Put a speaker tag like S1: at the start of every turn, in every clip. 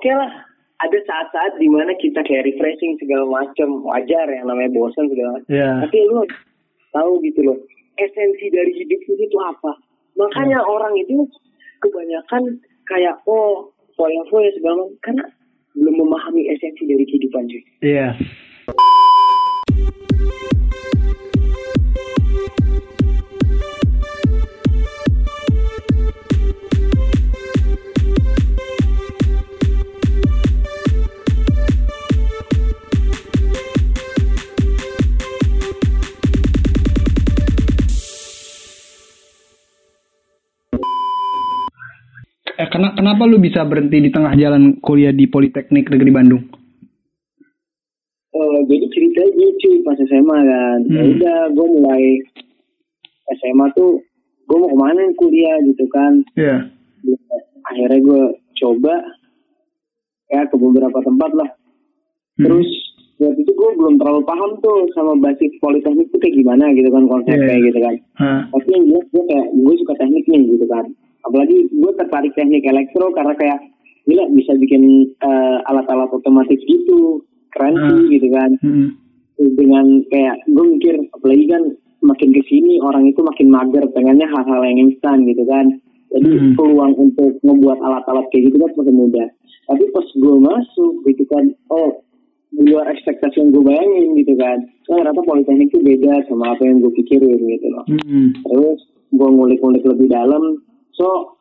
S1: oke lah. Ada saat-saat di mana kita kayak refreshing segala macam wajar yang namanya bosan segala macam
S2: Iya.
S1: tapi lu tahu gitu loh esensi dari hidup itu tuh apa? Makanya orang itu kebanyakan kayak oh foya-foya segala macam karena belum memahami esensi dari kehidupan cuy.
S2: Iya. Kenapa lu bisa berhenti di tengah jalan kuliah di Politeknik Negeri Bandung?
S1: Eh, jadi ceritanya gini cuy pas SMA kan ya
S2: Hmm.
S1: udah gue mulai SMA tuh gue mau ke mana kuliah gitu kan
S2: Iya.
S1: akhirnya gue coba ya ke beberapa tempat lah
S2: Hmm.
S1: terus waktu itu gue belum terlalu paham tuh sama basis politeknik itu kayak gimana gitu kan konsepnya
S2: Iya.
S1: gitu kan
S2: Hah.
S1: tapi yang jelas gue kayak gue suka tekniknya gitu kan apalagi gue tertarik teknik elektro karena kayak gila bisa bikin eh, alat-alat otomatis gitu keren
S2: Hmm.
S1: sih gitu kan
S2: Hmm.
S1: dengan kayak gue mikir apalagi kan makin ke sini orang itu makin mager pengennya hal-hal yang instan gitu kan jadi
S2: Hmm.
S1: peluang untuk membuat alat-alat kayak gitu kan semakin mudah tapi pas gue masuk gitu kan oh di luar ekspektasi yang gue bayangin gitu kan oh, ternyata politeknik itu beda sama apa yang gue pikirin gitu loh
S2: Hmm.
S1: terus gue ngulik-ngulik lebih dalam so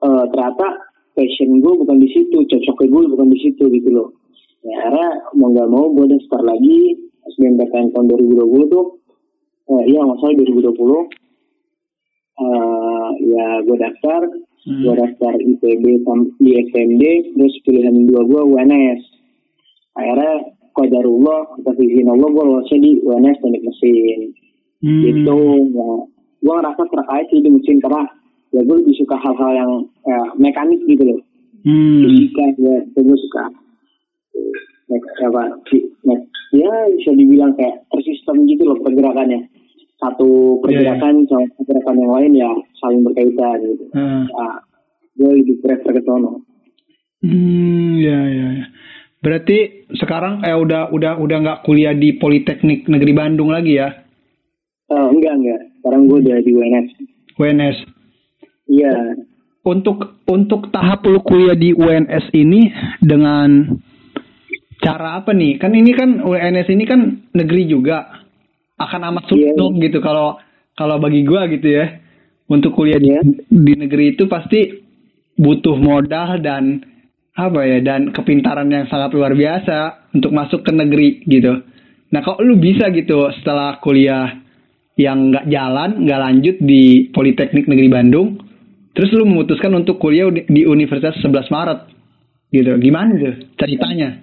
S1: eh, ternyata passion gue bukan di situ cocoknya gue bukan di situ gitu loh. Ya akhirnya mau nggak mau gue daftar lagi SBMPTN tahun 2020 tuh. Eh, iya nggak salah 2020 eh ya gue daftar.
S2: Hmm.
S1: gue daftar IPB di SMD terus pilihan dua gue UNS akhirnya qadarullah atas izin Allah gue lolosnya di UNS teknik mesin.
S2: Hmm.
S1: gitu. Ya gue ngerasa terkait sih di mesin karena ya gue lebih suka hal-hal yang ya, mekanik gitu loh
S2: Hmm.
S1: fisika ya itu gue suka Mek, apa mek- ya bisa dibilang kayak tersistem gitu loh pergerakannya satu pergerakan sama pergerakan yang lain ya saling berkaitan gitu
S2: Ah.
S1: nah, gue lebih prefer ke sono
S2: Hmm, ya, ya, ya. Berarti sekarang eh udah udah udah nggak kuliah di Politeknik Negeri Bandung lagi ya?
S1: Eh, enggak enggak sekarang gue udah di UNS
S2: UNS.
S1: Iya
S2: Untuk untuk tahap lu kuliah di UNS ini dengan cara apa nih? Kan ini kan UNS ini kan negeri juga. Akan amat sulit
S1: Iya.
S2: dong gitu kalau kalau bagi gua gitu ya. Untuk kuliah di,
S1: Iya.
S2: di negeri itu pasti butuh modal dan apa ya dan kepintaran yang sangat luar biasa untuk masuk ke negeri gitu. Nah kalau lu bisa gitu setelah kuliah yang nggak jalan nggak lanjut di Politeknik Negeri Bandung, terus lu memutuskan untuk kuliah di Universitas 11 Maret gitu. Gimana tuh ceritanya?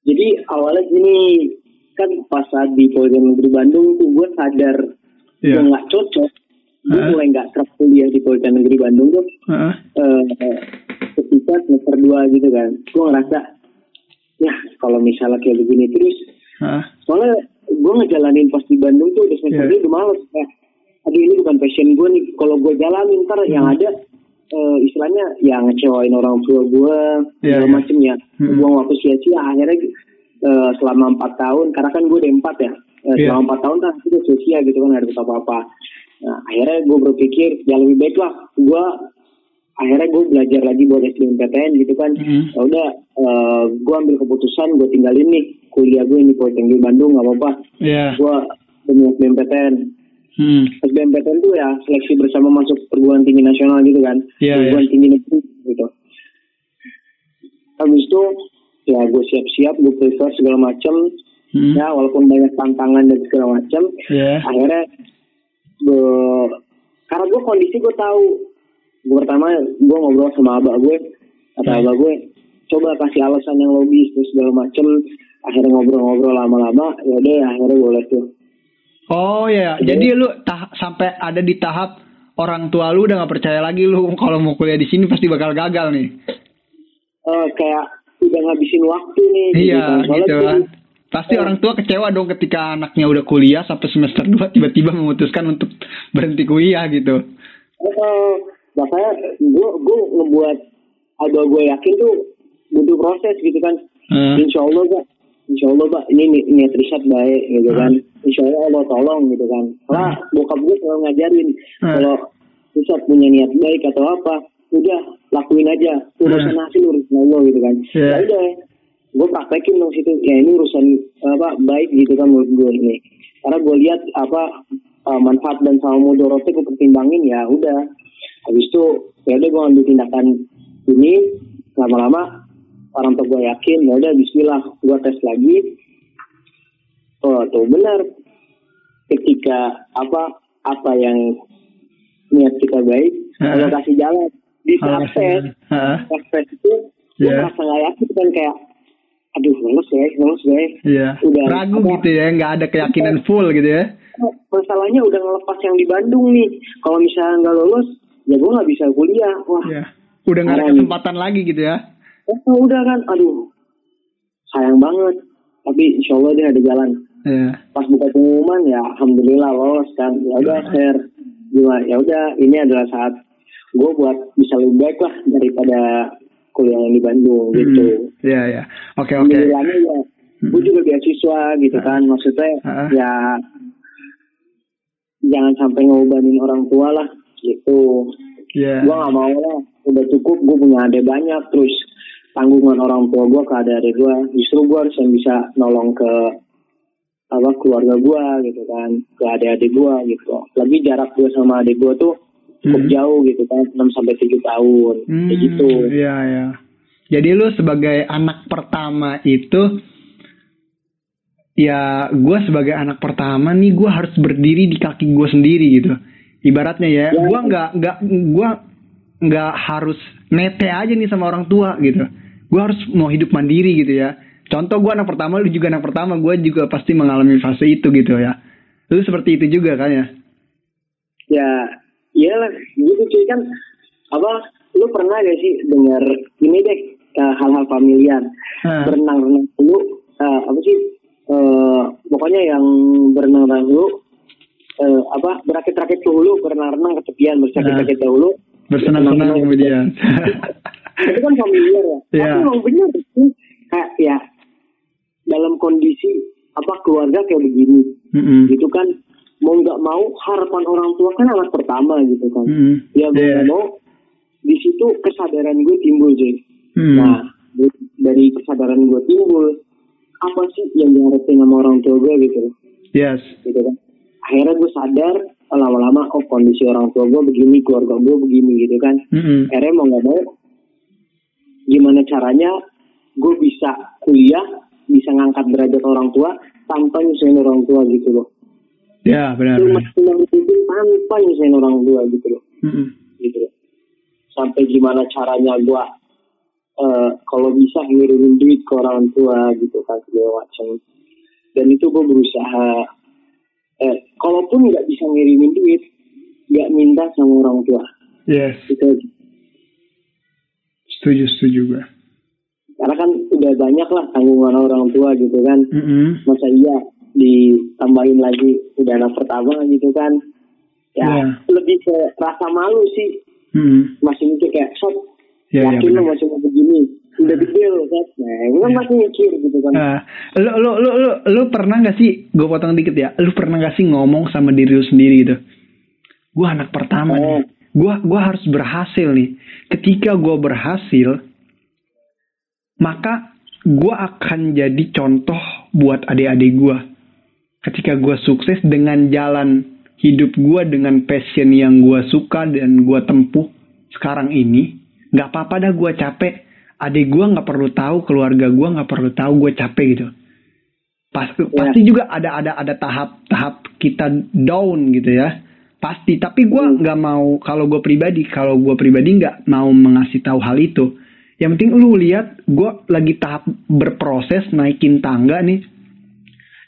S1: Jadi awalnya gini kan pas saat di Politeknik Negeri Bandung tuh gue sadar
S2: Iya.
S1: gue nggak cocok. Gue
S2: Hah?
S1: mulai nggak serap kuliah di Politeknik Negeri Bandung tuh
S2: Heeh.
S1: eh, ketika semester 2 gitu kan. Gue ngerasa ya kalau misalnya kayak begini terus
S2: Heeh.
S1: soalnya gue ngejalanin pas di Bandung tuh udah semester. 2 udah males ya. Aduh ini bukan passion gue nih. Kalau gue jalanin ntar yang
S2: Hmm.
S1: ada eh, istilahnya ya ngecewain orang tua gue
S2: Iya,
S1: segala
S2: iya.
S1: macem ya.
S2: Hmm.
S1: Buang waktu sia-sia akhirnya eh, selama empat tahun karena kan gue udah empat ya.
S2: Iya.
S1: Selama empat tahun kan itu sia-sia gitu kan ada apa-apa. Nah akhirnya gue berpikir ya lebih baik lah gue akhirnya gue belajar lagi buat SBMPTN gitu kan
S2: Hmm.
S1: ya udah eh, gue ambil keputusan gue tinggalin nih kuliah gue di Politeknik Bandung nggak apa-apa
S2: Iya.
S1: gue demi SBMPTN
S2: Hmm.
S1: SBMPTN tuh ya seleksi bersama masuk perguruan tinggi nasional gitu kan
S2: Iya,
S1: perguruan tinggi negeri gitu habis itu ya gue siap-siap gue prepare segala macam
S2: Hmm.
S1: ya walaupun banyak tantangan dan segala macam
S2: Iya.
S1: akhirnya gue karena gue kondisi gue tahu gue pertama gue ngobrol sama abah gue kata
S2: Hmm.
S1: abah gue coba kasih alasan yang logis terus segala macem akhirnya ngobrol-ngobrol lama-lama ya udah akhirnya boleh tuh
S2: Oh ya, jadi lu tah- sampai ada di tahap orang tua lu udah nggak percaya lagi lu kalau mau kuliah di sini pasti bakal gagal nih.
S1: Eh, kayak udah ngabisin waktu nih
S2: Iya, gitu kan. Pasti orang tua kecewa dong ketika anaknya udah kuliah sampai semester 2 tiba-tiba memutuskan untuk berhenti kuliah gitu.
S1: eh, makanya gue gue ngebuat ada gue yakin tuh butuh proses gitu kan
S2: Hmm.
S1: insya Allah pak insya Allah pak ini ni- niat riset baik gitu kan. Insya Allah Allah tolong gitu kan. Lah bokap gue selalu ngajarin
S2: Hmm.
S1: kalau riset punya niat baik atau apa udah lakuin aja. Urusan
S2: Hmm.
S1: hasil urusan Allah gitu kan.
S2: Iya.
S1: ya udah gue praktekin dong situ. Ya ini urusan apa baik gitu kan menurut gue ini. Karena gue lihat apa uh, manfaat dan sama mudorotnya gue pertimbangin ya udah. Habis itu ya udah gue ambil tindakan ini lama-lama orang tua gue yakin ya udah Bismillah gue tes lagi oh tuh benar ketika apa apa yang niat kita baik
S2: Heeh.
S1: Allah kasih jalan di
S2: Heeh.
S1: pas tes itu gue
S2: Iya.
S1: merasa nggak yakin kan kayak aduh lolos ya lolos ya
S2: Iya.
S1: Udah.
S2: Ragu
S1: Apa?
S2: gitu ya, nggak ada keyakinan full gitu ya.
S1: masalahnya udah ngelepas yang di Bandung nih kalau misalnya nggak lolos ya gue nggak bisa kuliah wah
S2: Iya. Udah nggak ada
S1: nih.
S2: kesempatan lagi gitu ya.
S1: Oh, udah kan aduh sayang banget tapi insya Allah dia ada jalan
S2: Iya.
S1: pas buka pengumuman ya alhamdulillah lolos kan ya udah share gimana ya udah ini adalah saat gue buat bisa lebih baik lah daripada kuliah yang di Bandung gitu
S2: Hmm. Iya, iya. Oke, oke.
S1: Alhamdulillahnya ya gue juga beasiswa gitu kan maksudnya
S2: Ah.
S1: ya jangan sampai ngebebanin orang tua lah gitu
S2: Iya.
S1: gue nggak mau lah udah cukup gue punya adik banyak terus tanggungan orang tua gue ke adik gue justru gue harus yang bisa nolong ke apa keluarga gue gitu kan ke adik-adik gue gitu lagi jarak gue sama adik gue tuh cukup
S2: Hmm.
S1: jauh gitu kan 6 sampai tujuh tahun kayak
S2: Hmm,
S1: gitu
S2: Iya, iya. Jadi lu sebagai anak pertama itu ya gue sebagai anak pertama nih gue harus berdiri di kaki gue sendiri gitu. Ibaratnya ya,
S1: Ya.
S2: gue nggak nggak gue nggak harus nete aja nih sama orang tua gitu. Gue harus mau hidup mandiri gitu ya. Contoh gue anak pertama, lu juga anak pertama, gue juga pasti mengalami fase itu gitu ya. Lu seperti itu juga kan ya?
S1: ya iyalah gitu cuy kan apa lu pernah gak sih dengar ini deh eh, hal-hal familiar
S2: Hah.
S1: berenang-renang dulu eh, apa sih eh, pokoknya yang berenang-renang dulu eh, apa berakit-rakit ke hulu berenang-renang ke tepian bersakit-sakit dahulu
S2: Bersenang-senang kemudian.
S1: Itu kan familiar ya
S2: Iya.
S1: tapi emang bener sih kayak ya dalam kondisi apa keluarga kayak begini
S2: Mm-mm.
S1: gitu kan mau nggak mau harapan orang tua kan anak pertama gitu kan
S2: Mm-mm.
S1: ya mau nggak mau di situ kesadaran gue timbul jadi
S2: Hmm.
S1: nah dari- kesadaran gue timbul apa sih yang diharapin sama orang tua gue gitu
S2: Yes.
S1: gitu kan akhirnya gue sadar lama-lama oh kondisi orang tua gue begini keluarga gue begini gitu kan
S2: Mm-mm.
S1: akhirnya mau nggak mau gimana caranya gue bisa kuliah bisa ngangkat derajat orang tua tanpa nyusahin orang tua gitu loh
S2: Ya benar.
S1: itu maksimal mungkin tanpa nyusahin orang tua gitu loh
S2: Mm-mm.
S1: gitu loh. sampai gimana caranya gue eh kalau bisa ngirimin duit ke orang tua gitu kan segala macam dan itu gue berusaha eh kalaupun nggak bisa ngirimin duit nggak minta sama orang tua
S2: Yes.
S1: gitu
S2: Setuju setuju gue.
S1: karena kan udah banyak lah tanggungan orang tua gitu kan
S2: Mm-mm.
S1: masa iya ditambahin lagi udah anak pertama gitu kan ya
S2: Iya.
S1: lebih ke rasa malu sih
S2: Mm-mm.
S1: masih mikir kayak sob
S2: Ya, ya,
S1: yakin lo
S2: benar.
S1: masih mau begini udah gede lo sob nah gue kan masih mikir gitu kan
S2: Nah, lu, lu, lu, lu, lu pernah gak sih, gue potong dikit ya, lu pernah gak sih ngomong sama diri lu sendiri gitu? Gue anak pertama nih,
S1: Oh.
S2: Gue gua harus berhasil nih. Ketika gue berhasil, maka gue akan jadi contoh buat adik-adik gue. Ketika gue sukses dengan jalan hidup gue, dengan passion yang gue suka dan gue tempuh sekarang ini, nggak apa-apa dah gue capek. Adik gue nggak perlu tahu, keluarga gue nggak perlu tahu gue capek gitu. Pas, Pasti juga ada ada ada tahap-tahap kita down gitu ya. Pasti. Tapi gue nggak mau kalau gue pribadi, kalau gue pribadi nggak mau mengasih tahu hal itu. Yang penting lu lihat gue lagi tahap berproses naikin tangga nih.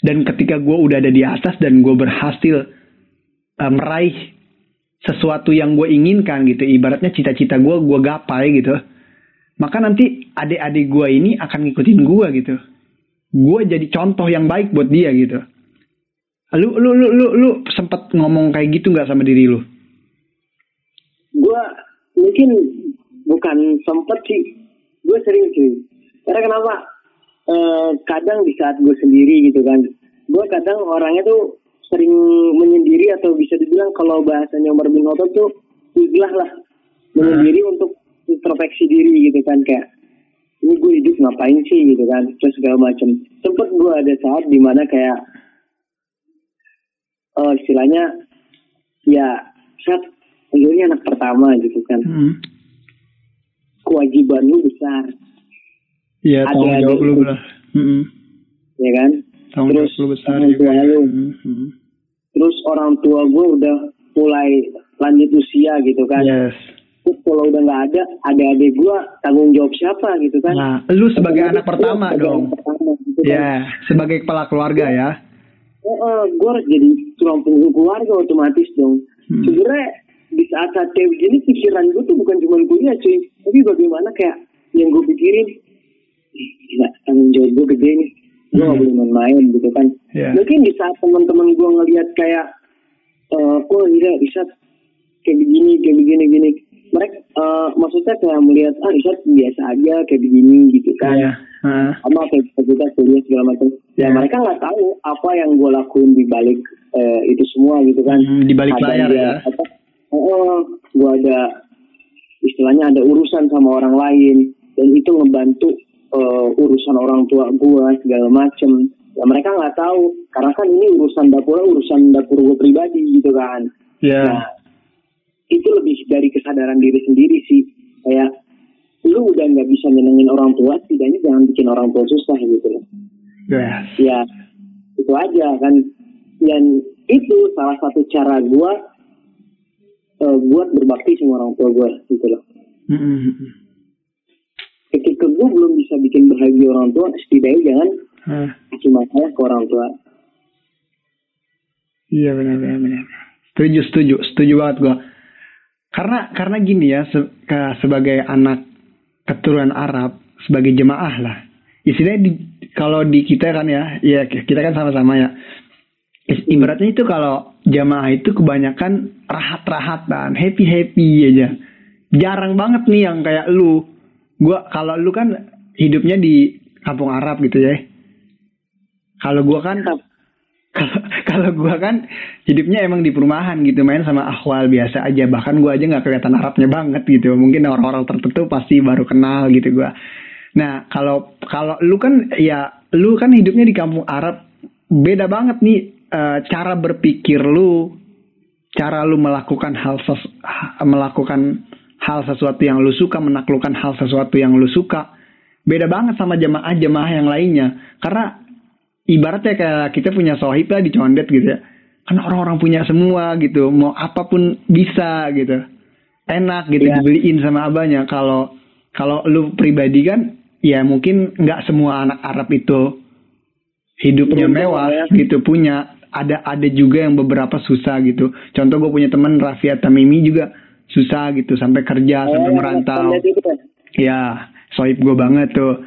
S2: Dan ketika gue udah ada di atas dan gue berhasil eh, meraih sesuatu yang gue inginkan gitu ibaratnya cita-cita gue gue gapai gitu maka nanti adik-adik gue ini akan ngikutin gue gitu gue jadi contoh yang baik buat dia gitu lu lu lu lu, lu sempet ngomong kayak gitu nggak sama diri lu?
S1: Gue mungkin bukan sempet sih. Gue sering cuy karena kenapa? Eh, kadang di saat gue sendiri gitu kan. Gue kadang orangnya tuh sering menyendiri atau bisa dibilang kalau bahasanya Umar bin Khattab tuh iglah lah. Menyendiri untuk introspeksi diri gitu kan kayak ini gue hidup ngapain sih? gitu kan terus segala macam sempet gue ada saat di mana kayak oh istilahnya ya saat ini anak pertama gitu kan
S2: Hmm.
S1: kewajiban lu besar
S2: Iya,
S1: Ada-
S2: tanggung
S1: ada-
S2: jawab lu lah. Mm-mm.
S1: ya kan
S2: Tanggung
S1: Terus
S2: lu besar
S1: orang
S2: juga.
S1: tua lu.
S2: Mm, mm.
S1: terus orang tua gue udah mulai lanjut usia gitu kan
S2: Yes.
S1: Terus kalau udah nggak ada adik-adik gue tanggung jawab siapa gitu kan
S2: Nah, lu sebagai anak pertama dong.
S1: pertama gitu kan.
S2: Ya, sebagai kepala keluarga ya.
S1: Gue harus jadi tulang punggung keluarga otomatis dong
S2: Hmm.
S1: sebenarnya di saat-saat kayak begini pikiran gue tuh bukan cuma kuliah cuy tapi bagaimana kayak yang gue pikirin "Ih, gila tanggung jawab gue gede nih gue gak
S2: Hmm.
S1: boleh main-main gitu kan
S2: Ya.
S1: mungkin di saat teman-teman gue ngelihat kayak eh kok gila bisa kayak begini kayak begini gini mereka eh, maksudnya kayak melihat ah Isat biasa aja kayak begini gitu kan
S2: Iya. Heeh.
S1: sama kayak kita kuliah segala macam ya
S2: Ya.
S1: mereka nggak tahu apa yang gue lakuin di balik eh, itu semua gitu kan
S2: Hmm, di balik
S1: Ada
S2: layar
S1: dia-
S2: ya.
S1: apa, oh gue ada istilahnya ada urusan sama orang lain dan itu ngebantu eh, urusan orang tua gue segala macem ya mereka nggak tahu karena kan ini urusan dapur urusan dapur gue pribadi gitu kan
S2: Ya.
S1: Nah, itu lebih dari kesadaran diri sendiri sih. Kayak lu udah nggak bisa nyenengin orang tua, setidaknya jangan bikin orang tua susah gitu loh.
S2: Yes.
S1: Ya, itu aja kan. Dan itu salah satu cara gua eh, buat berbakti sama orang tua gua gitu loh.
S2: Mm, mm, mm.
S1: Ketika gua belum bisa bikin bahagia orang tua, setidaknya jangan
S2: Hah.
S1: kasih masalah ke orang tua.
S2: Iya benar benar benar. Setuju setuju setuju banget gua. Karena karena gini ya se- ke- sebagai anak keturunan Arab sebagai jemaah lah. Istilahnya di, kalau di kita kan ya, ya kita kan sama-sama ya. Ibaratnya itu kalau jamaah itu kebanyakan rahat-rahatan, happy-happy aja. Jarang banget nih yang kayak lu. Gua kalau lu kan hidupnya di kampung Arab gitu ya. Kalau gua kan kalau kalau gua kan hidupnya emang di perumahan gitu main sama akhwal biasa aja bahkan gua aja nggak kelihatan Arabnya banget gitu mungkin orang-orang tertentu pasti baru kenal gitu gua nah kalau kalau lu kan ya lu kan hidupnya di kampung Arab. Beda banget nih eh, cara berpikir lu cara lu melakukan hal ses- melakukan hal sesuatu yang lu suka menaklukkan hal sesuatu yang lu suka. Beda banget sama jemaah-jemaah yang lainnya. Karena ibaratnya kayak kita punya sohib lah di condet gitu ya. Kan orang-orang punya semua gitu mau apa pun bisa gitu. Enak gitu
S1: Iya.
S2: dibeliin sama abahnya. Kalau kalau lu pribadi kan ya mungkin nggak semua anak Arab itu hidupnya mewah
S1: ya.
S2: gitu punya ada ada juga yang beberapa susah gitu. Contoh gue punya teman Rafia Tamimi juga susah gitu sampai kerja sampai
S1: Oh,
S2: merantau.
S1: itu kan.
S2: ya sohib gue banget tuh.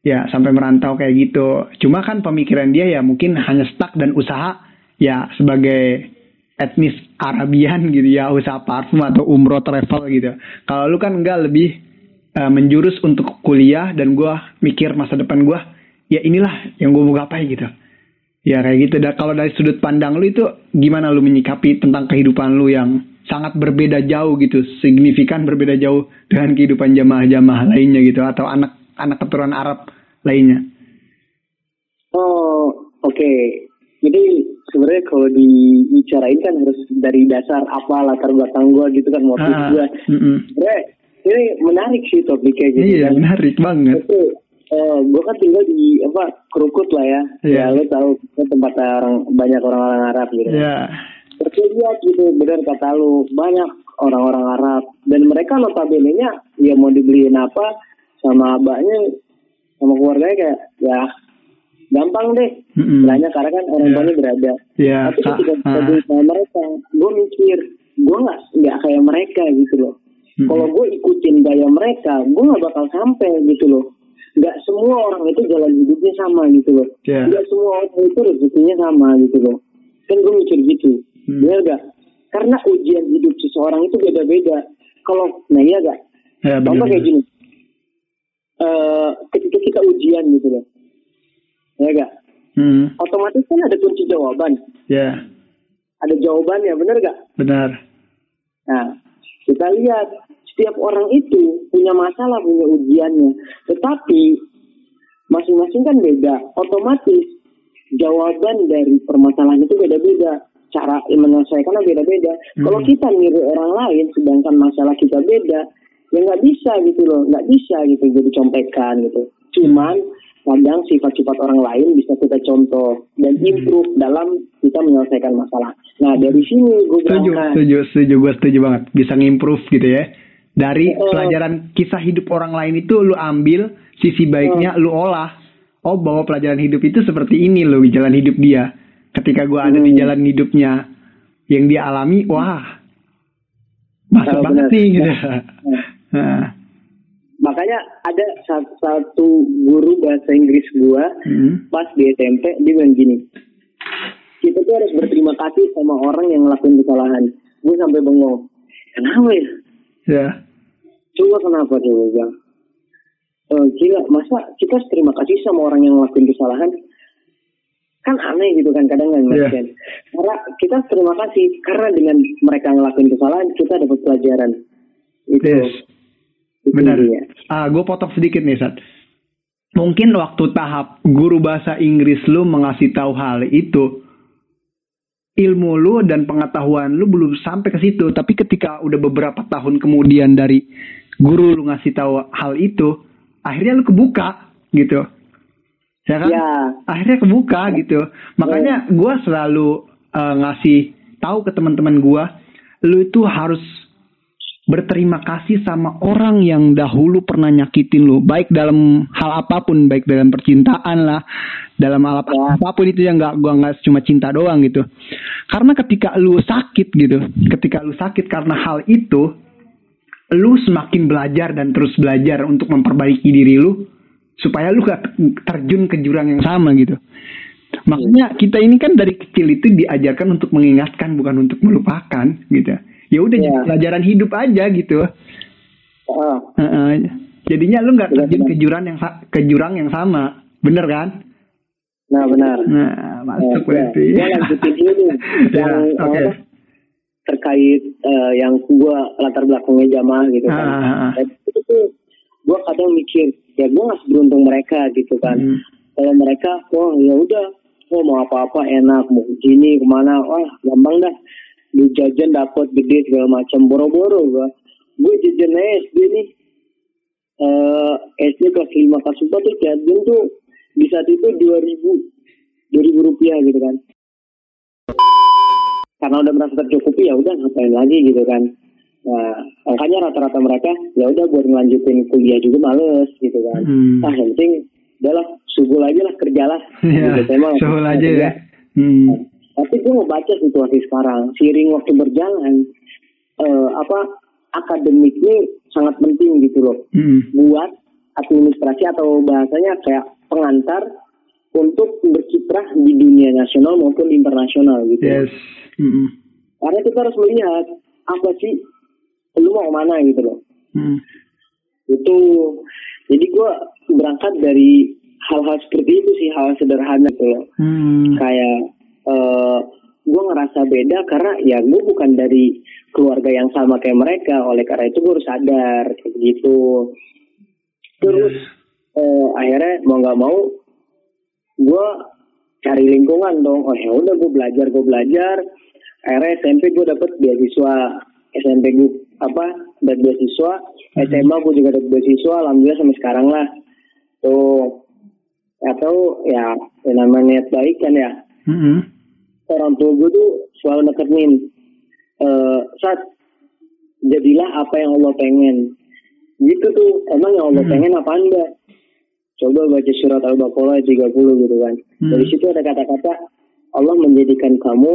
S2: Ya sampai merantau kayak gitu. Cuma kan pemikiran dia ya mungkin hanya stuck dan usaha ya sebagai etnis Arabian gitu ya usaha parfum atau umroh travel gitu. Kalau lu kan enggak lebih eh, menjurus untuk kuliah dan gua mikir masa depan gua ya inilah yang gue mau gapai gitu ya kayak gitu dan kalau dari sudut pandang lu itu gimana lu menyikapi tentang kehidupan lu yang sangat berbeda jauh gitu signifikan berbeda jauh dengan kehidupan jamaah-jamaah lainnya gitu atau anak anak keturunan Arab lainnya
S1: Oh, oke. Jadi sebenarnya kalau dibicarain kan harus dari dasar apa latar belakang gua gitu kan motif
S2: Ah,
S1: gua.
S2: mm-mm.
S1: Sebenarnya ini menarik sih topiknya gitu
S2: iya
S1: kan.
S2: menarik banget
S1: Itu eh gua kan tinggal di apa Krukut lah ya.
S2: Iya.
S1: Ya lo tahu tempat orang banyak orang-orang Arab gitu.
S2: ya
S1: Terus lihat gitu benar kata lu banyak orang-orang Arab dan mereka notabene-nya ya mau dibeliin apa sama abahnya sama keluarganya kayak ya gampang deh. Belanja karena kan orang
S2: Iya.
S1: tuanya berada.
S2: ya
S1: Tapi ketika
S2: Ah.
S1: sama mereka, gue mikir, gue nggak nggak kayak mereka gitu loh.
S2: Mm-mm.
S1: Kalau gue ikutin gaya mereka, gue nggak bakal sampai gitu loh. Nggak semua orang itu jalan hidupnya sama gitu loh.
S2: Iya.
S1: Nggak semua orang itu rezekinya sama gitu loh. Kan gue mikir gitu.
S2: Hmm.
S1: Bener gak? Karena ujian hidup seseorang itu beda-beda. Kalau, nah iya gak?
S2: Ya,
S1: Contoh kayak gini. Eh, ketika kita ujian gitu loh. Ya gak?
S2: Hmm,
S1: Otomatis kan ada kunci jawaban.
S2: ya,
S1: Ada jawabannya, bener gak?
S2: benar.
S1: Nah, kita lihat setiap orang itu punya masalah, punya ujiannya. Tetapi masing-masing kan beda. Otomatis jawaban dari permasalahan itu beda-beda. Cara menyelesaikannya beda-beda.
S2: Hmm.
S1: Kalau kita niru orang lain, sedangkan masalah kita beda, ya nggak bisa gitu loh, nggak bisa gitu jadi contekan gitu. Cuman kadang sifat-sifat orang lain bisa kita contoh dan
S2: Hmm.
S1: improve dalam kita menyelesaikan masalah. Nah dari sini gue
S2: Setuju,
S1: berangkat.
S2: setuju, setuju. Gue setuju banget. Bisa ngimprove gitu ya. Dari
S1: Oh.
S2: pelajaran kisah hidup orang lain itu lu ambil sisi baiknya, lu olah. Oh, bahwa pelajaran hidup itu seperti ini loh jalan hidup dia. Ketika gua ada di
S1: Hmm.
S2: jalan hidupnya yang dia alami, wah, masuk banget nih gitu.
S1: Nah,
S2: Nah,
S1: makanya ada sa- satu guru bahasa Inggris gua
S2: hmm,
S1: pas di SMP dia bilang gini kita tuh harus berterima kasih sama orang yang ngelakuin kesalahan. Gue sampai bengong kenapa ya?
S2: Ya,
S1: coba kenapa? coba gue bilang. Eh, gila masa kita harus terima kasih sama orang yang ngelakuin kesalahan? Kan aneh gitu kan kadang kan
S2: Iya.
S1: Ken. karena kita terima kasih karena dengan mereka ngelakuin kesalahan kita dapat pelajaran. Itu
S2: yes. Benar.
S1: intinya.
S2: Ah, gue potong sedikit nih, Sat. Mungkin waktu tahap guru bahasa Inggris lu mengasih tahu hal itu, ilmu lu dan pengetahuan lu belum sampai ke situ. Tapi ketika udah beberapa tahun kemudian dari guru lu ngasih tahu hal itu, akhirnya lu kebuka gitu. Ya kan?
S1: ya
S2: akhirnya kebuka gitu. Makanya gua selalu eh, ngasih tahu ke teman-teman gua, lu itu harus berterima kasih sama orang yang dahulu pernah nyakitin lu, baik dalam hal apa pun, baik dalam percintaan lah, dalam hal
S1: Ya.
S2: apa pun itu yang nggak gua nggak cuma cinta doang gitu. Karena ketika lu sakit gitu, ketika lu sakit karena hal itu, lu semakin belajar dan terus belajar untuk memperbaiki diri lu supaya lu gak terjun ke jurang yang sama gitu. Makanya kita ini kan dari kecil itu diajarkan untuk mengingatkan bukan untuk melupakan gitu. Ya udah jadi
S1: Ya.
S2: pelajaran hidup aja gitu.
S1: Ah,
S2: Heeh. jadinya lu nggak terjun ke jurang yang ke jurang yang sama, bener kan?
S1: nah benar
S2: Nah, masuk
S1: Ya,
S2: berarti.
S1: ya, lanjutin dulu
S2: Ya,
S1: yang
S2: oke.
S1: apa, terkait eh, yang gua latar belakangnya jamaah gitu kan.
S2: Ah, ah, ah.
S1: Dan Itu tuh gua kadang mikir ya gua nggak seberuntung mereka gitu kan.
S2: Hmm.
S1: Kalau mereka wah ya udah oh mau apa-apa enak mau gini ke mana wah gampang dah di jajan dapat gede segala macam boro-boro gua gue jajan aja SD nih eh SD kelas 5 kelas 4 tuh jajan tuh di saat itu 2000 2000 rupiah gitu kan karena udah merasa tercukupi ya udah ngapain lagi gitu kan nah makanya rata-rata mereka ya udah buat ngelanjutin kuliah juga males gitu kan
S2: Hmm.
S1: ah yang penting udahlah subuh aja lah kerjalah
S2: Ya,
S1: Gitu, bisa
S2: aja
S1: kerja.
S2: ya. Hmm.
S1: Tapi gue ngebaca situasi sekarang seiring waktu berjalan eh, apa akademiknya sangat penting gitu loh
S2: Hmm.
S1: buat administrasi atau bahasanya kayak pengantar untuk berkiprah di dunia nasional maupun internasional gitu.
S2: Yes. Hmm.
S1: Karena kita harus melihat apa sih lu mau mana gitu loh.
S2: Hmm.
S1: Itu jadi gue berangkat dari hal-hal seperti itu sih hal sederhana gitu loh.
S2: Hmm.
S1: Kayak eh gue ngerasa beda karena ya gue bukan dari keluarga yang sama kayak mereka. Oleh karena itu gue harus sadar kayak gitu. Terus eh, akhirnya mau nggak mau gue cari lingkungan dong. Oh ya udah gue belajar gue belajar. Akhirnya SMP gue dapet beasiswa SMP gue apa dapet beasiswa SMA gue juga dapet beasiswa alhamdulillah sampai sekarang lah tuh atau ya yang namanya niat baik kan ya
S2: Hmm.
S1: Orang tua gue tuh selalu nekenin eh saat jadilah apa yang Allah pengen gitu tuh emang yang Allah
S2: Hmm.
S1: pengen apa enggak coba baca surat al-baqarah ayat 30 gitu kan
S2: Hmm.
S1: dari situ ada kata-kata Allah menjadikan kamu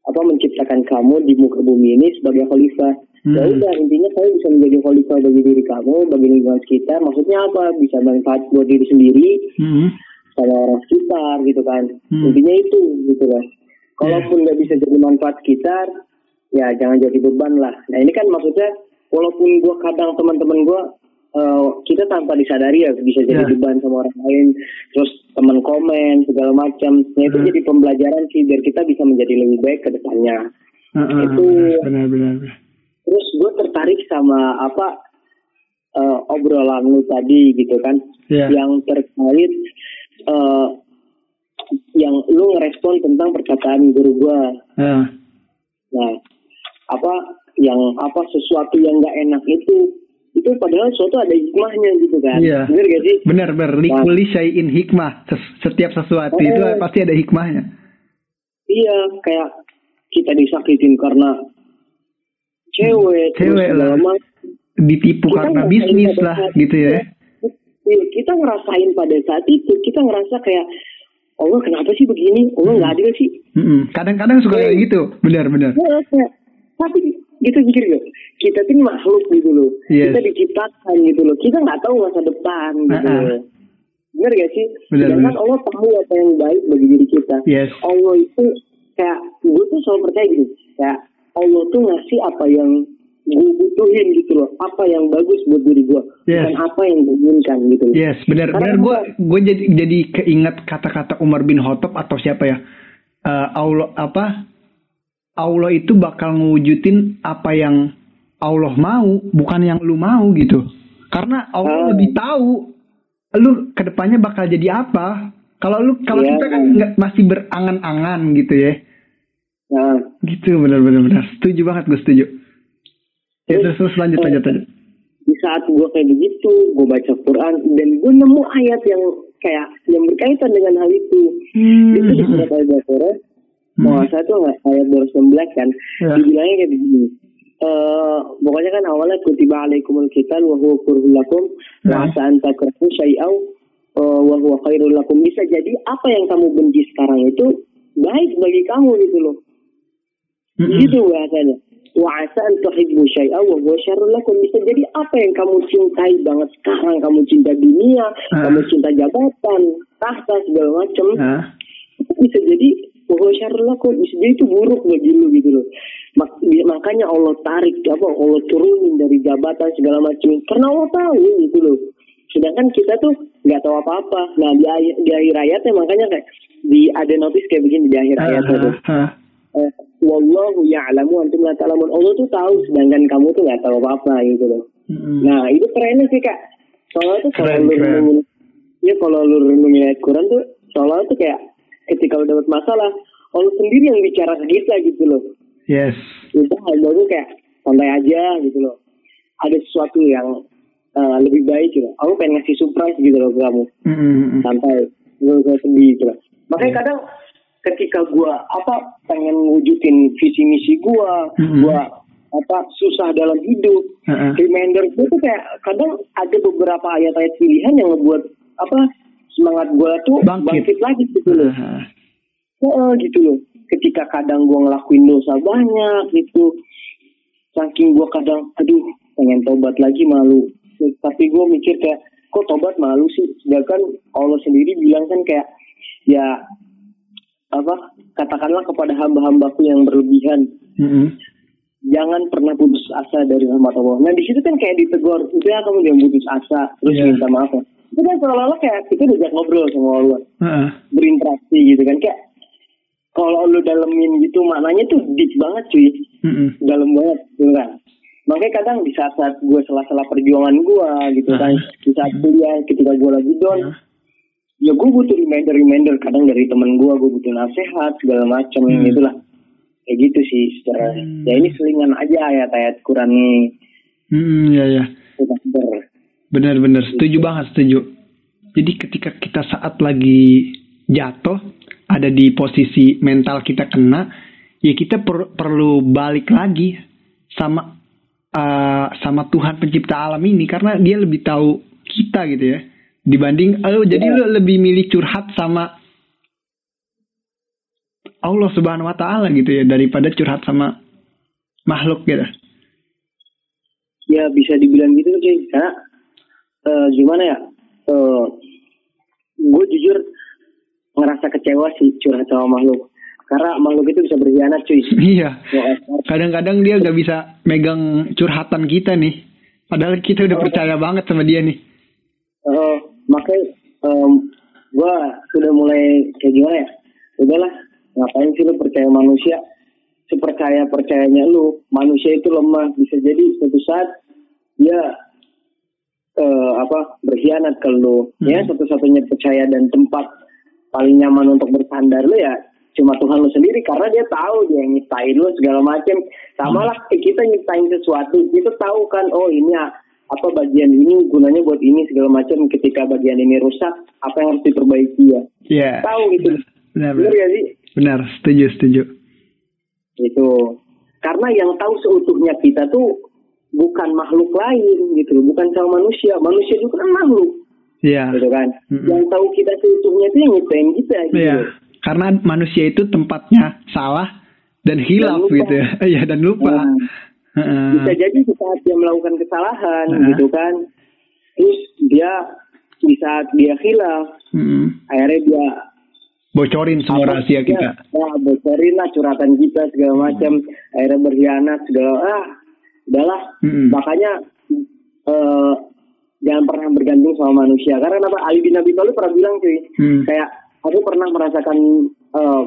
S1: apa menciptakan kamu di muka bumi ini sebagai khalifah
S2: Hmm.
S1: ya udah intinya kamu bisa menjadi khalifah bagi diri kamu bagi lingkungan sekitar maksudnya apa bisa manfaat buat diri sendiri
S2: Hmm.
S1: sama orang sekitar gitu kan
S2: Hmm.
S1: intinya itu gitu kan kalaupun nggak bisa jadi manfaat sekitar ya jangan jadi beban lah nah ini kan maksudnya walaupun gue kadang teman-teman gue uh, kita tanpa disadari ya bisa jadi
S2: Ya.
S1: beban sama orang lain terus teman komen segala macam nah itu
S2: Hmm.
S1: jadi pembelajaran sih biar kita bisa menjadi lebih baik ke depannya
S2: Heeh,
S1: Itu-
S2: benar benar. benar.
S1: terus gue tertarik sama apa uh, obrolan lu tadi gitu kan
S2: Iya.
S1: yang terkait uh, yang lu ngerespon tentang perkataan guru gue
S2: Heeh.
S1: Nah, apa yang apa sesuatu yang nggak enak itu itu padahal suatu ada hikmahnya gitu kan.
S2: Iya.
S1: Bener gak sih?
S2: Benar benar. Likuli syai'in hikmah. Setiap sesuatu itu pasti ada hikmahnya.
S1: Iya, kayak kita disakitin karena cewek,
S2: Cewek lah. Ditipu
S1: Kita
S2: karena bisnis lah gitu
S1: itu.
S2: ya.
S1: Iya, kita ngerasain pada saat itu, kita ngerasa kayak Allah kenapa sih begini? Allah nggak adil sih.
S2: Mm-mm. Kadang-kadang suka kayak
S1: Iya.
S2: gitu. Benar benar.
S1: Ya, kayak, tapi kita pikir gak, kita tuh makhluk gitu loh.
S2: Yes.
S1: Kita diciptakan gitu loh. Kita nggak tahu masa depan gitu
S2: Ah-ah.
S1: loh. Bener gak sih?
S2: Bener,
S1: Sedangkan
S2: bener.
S1: Allah tahu apa yang baik bagi diri kita.
S2: Yes.
S1: Allah itu kayak gue tuh selalu percaya gini, kayak Allah tuh ngasih apa yang gue butuhin gitu loh, apa yang bagus buat diri gue,
S2: Yes.
S1: bukan apa yang gue inginkan gitu loh.
S2: Yes, benar benar gue
S1: apa?
S2: gue jadi jadi keinget kata-kata Umar bin Khattab atau siapa ya? Eh, Allah apa? Allah itu bakal ngewujudin apa yang Allah mau, bukan yang lu mau gitu. Karena Allah
S1: Ah.
S2: lebih tahu lu ke depannya bakal jadi apa. Kalau lu kalau
S1: Iya.
S2: kita kan nggak masih berangan-angan gitu ya.
S1: Nah,
S2: Gitu benar-benar benar. Setuju banget gue setuju. Ya terus terus lanjut
S1: Eh,
S2: lanjut lanjut.
S1: di saat gue kayak begitu, gue baca Quran dan gue nemu ayat yang kayak yang berkaitan dengan hal itu.
S2: Hmm.
S1: Itu di surat Al-Baqarah, mau nggak salah tuh ayat 219 kan,
S2: Ya.
S1: dibilangnya kayak begini. Eh, pokoknya kan awalnya kutiba alaikumul qital wa huwa kurhul lakum wa
S2: Ya.
S1: asa an takrahu syai'aw eh, wa huwa khairul lakum. Bisa jadi apa yang kamu benci sekarang itu baik bagi kamu gitu loh.
S2: Mm-mm.
S1: Gitu bahasanya. Wa asa an tuhibbu syai'a wa huwa syarrul lakum. Bisa jadi apa yang kamu cintai banget sekarang, kamu cinta dunia,
S2: Ah.
S1: kamu cinta jabatan, tahta segala macam. Itu bisa jadi wa lakum. Bisa jadi itu buruk bagi lu gitu loh. Mak- makanya Allah tarik apa Allah turunin dari jabatan segala macam karena Allah tahu gitu loh. Sedangkan kita tuh nggak tahu apa-apa. Nah di, di akhir ayatnya makanya kayak di ada notis kayak begini di akhir ayatnya tuh Eh, wallahu ya'lamu antum la ta'lamun. Allah tuh tahu sedangkan kamu tuh nggak tahu apa-apa gitu loh.
S2: Mm-mm.
S1: Nah, itu kerennya sih Kak. Soalnya tuh kalau lu renungin ya kalau lu renungin ayat Quran tuh soalnya tuh kayak ketika lu dapat masalah, Allah sendiri yang bicara ke kita gitu loh.
S2: Yes.
S1: Itu hal baru kayak santai aja gitu loh. Ada sesuatu yang eh, lebih baik gitu. Aku pengen ngasih surprise gitu loh ke kamu
S2: Mm-mm.
S1: santai gue sedih gitu lah. makanya kadang ketika gue apa pengen wujudin visi misi gue
S2: Mhm.
S1: gue apa susah dalam hidup
S2: Heeh.
S1: reminder gue tuh kayak kadang ada beberapa ayat-ayat pilihan yang ngebuat apa semangat gue tuh
S2: Bangkit.
S1: bangkit, lagi gitu loh
S2: Ah,
S1: Heeh, gitu loh ketika kadang gue ngelakuin dosa banyak gitu saking gue kadang aduh pengen tobat lagi malu tapi gue mikir kayak kok tobat malu sih sedangkan Allah sendiri bilang kan kayak ya apa katakanlah kepada hamba-hambaku yang berlebihan
S2: mm-mm.
S1: jangan pernah putus asa dari rahmat Allah. Nah di situ kan kayak ditegur, udah kamu jangan putus asa, terus
S2: Iya.
S1: minta maaf. ya. Itu kan seolah-olah kayak kita diajak ngobrol sama Allah,
S2: Heeh.
S1: berinteraksi gitu kan kayak kalau lu dalemin gitu maknanya tuh deep banget cuy,
S2: Mm-mm.
S1: dalam banget, gitu kan. Makanya kadang di saat-saat gue salah-salah perjuangan gue gitu kan, di saat kuliah ketika gue lagi down, ya gue butuh reminder-reminder kadang dari temen gue, gue butuh nasihat segala macam
S2: Hmm.
S1: itulah. Kayak gitu sih secara.
S2: Hmm.
S1: Ya ini selingan aja ayat-ayat Quran nih.
S2: Mm, ya ya.
S1: Bener.
S2: Benar-benar setuju banget setuju. Jadi ketika kita saat lagi jatuh ada di posisi mental kita kena, ya kita per- perlu balik lagi sama eh, sama Tuhan pencipta alam ini karena dia lebih tahu kita gitu ya dibanding oh jadi
S1: Ya.
S2: lu lebih milih curhat sama Allah Subhanahu wa taala gitu ya daripada curhat sama makhluk gitu.
S1: Ya bisa dibilang gitu cuy. Karena eh, gimana ya? Eh gue jujur ngerasa kecewa sih curhat sama makhluk. karena makhluk itu bisa berkhianat cuy
S2: Iya. Kadang-kadang dia gak bisa megang curhatan kita nih. Padahal kita udah percaya banget sama dia nih.
S1: Eh, makanya em, gua sudah mulai kayak gimana ya? Udahlah ngapain sih lu percaya manusia? Sepercaya percayanya lu manusia itu lemah. Bisa jadi suatu saat dia eh, apa berkhianat ke lu. Ya
S2: Hmm.
S1: satu-satunya percaya dan tempat paling nyaman untuk bersandar lu ya cuma Tuhan lu sendiri. Karena dia tahu dia yang nyiptain lu segala macam sama lah kayak kita nyiptain sesuatu kita tahu kan oh ini ah, apa bagian ini gunanya buat ini segala macam ketika bagian ini rusak apa yang harus diperbaiki ya
S2: Iya.
S1: tahu gitu
S2: Benar,
S1: bener
S2: benar.
S1: gak sih
S2: Benar, setuju, setuju.
S1: itu karena yang tahu seutuhnya kita tuh bukan makhluk lain gitu bukan sama manusia manusia juga kan makhluk
S2: Iya.
S1: gitu kan
S2: Mm-mm.
S1: yang tahu kita seutuhnya itu yang nyiptain kita gitu
S2: Iya. Karena manusia itu tempatnya salah dan hilaf
S1: lupa.
S2: gitu ya. Iya, dan lupa.
S1: Nah, Bisa jadi di saat dia melakukan kesalahan
S2: Nah.
S1: gitu kan terus dia di saat dia hilaf
S2: Mm-mm.
S1: akhirnya dia
S2: Bocorin semua
S1: apa,
S2: rahasia kita.
S1: Nah, bocorin lah curhatan kita segala macam. Akhirnya berkhianat segala ah, udahlah.
S2: Mm-mm.
S1: Makanya eh jangan pernah bergantung sama manusia. Karena apa? Ali bin Abi Thalib pernah bilang cuy,
S2: Hmm.
S1: kayak aku pernah merasakan eh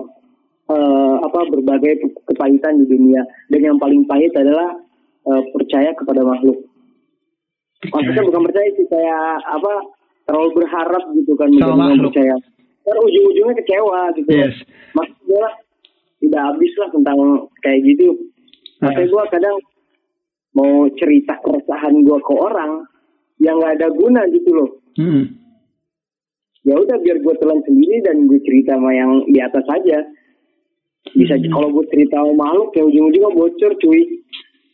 S1: eh, apa berbagai kepahitan di dunia dan yang paling pahit adalah eh, percaya kepada makhluk. Maksudnya bukan percaya sih kayak apa terlalu berharap gitu kan menjadi percaya. Kan ujung-ujungnya kecewa gitu.
S2: Yes.
S1: Maksud gue lah, tidak habis lah tentang kayak gitu. Makanya gue kadang mau cerita keresahan gue ke orang yang nggak ada guna gitu loh.
S2: Mm-mm.
S1: Ya udah biar gue telan sendiri dan gue cerita sama yang di atas aja. Bisa
S2: Hmm.
S1: kalau gue cerita sama makhluk ya ujung-ujungnya bocor cuy.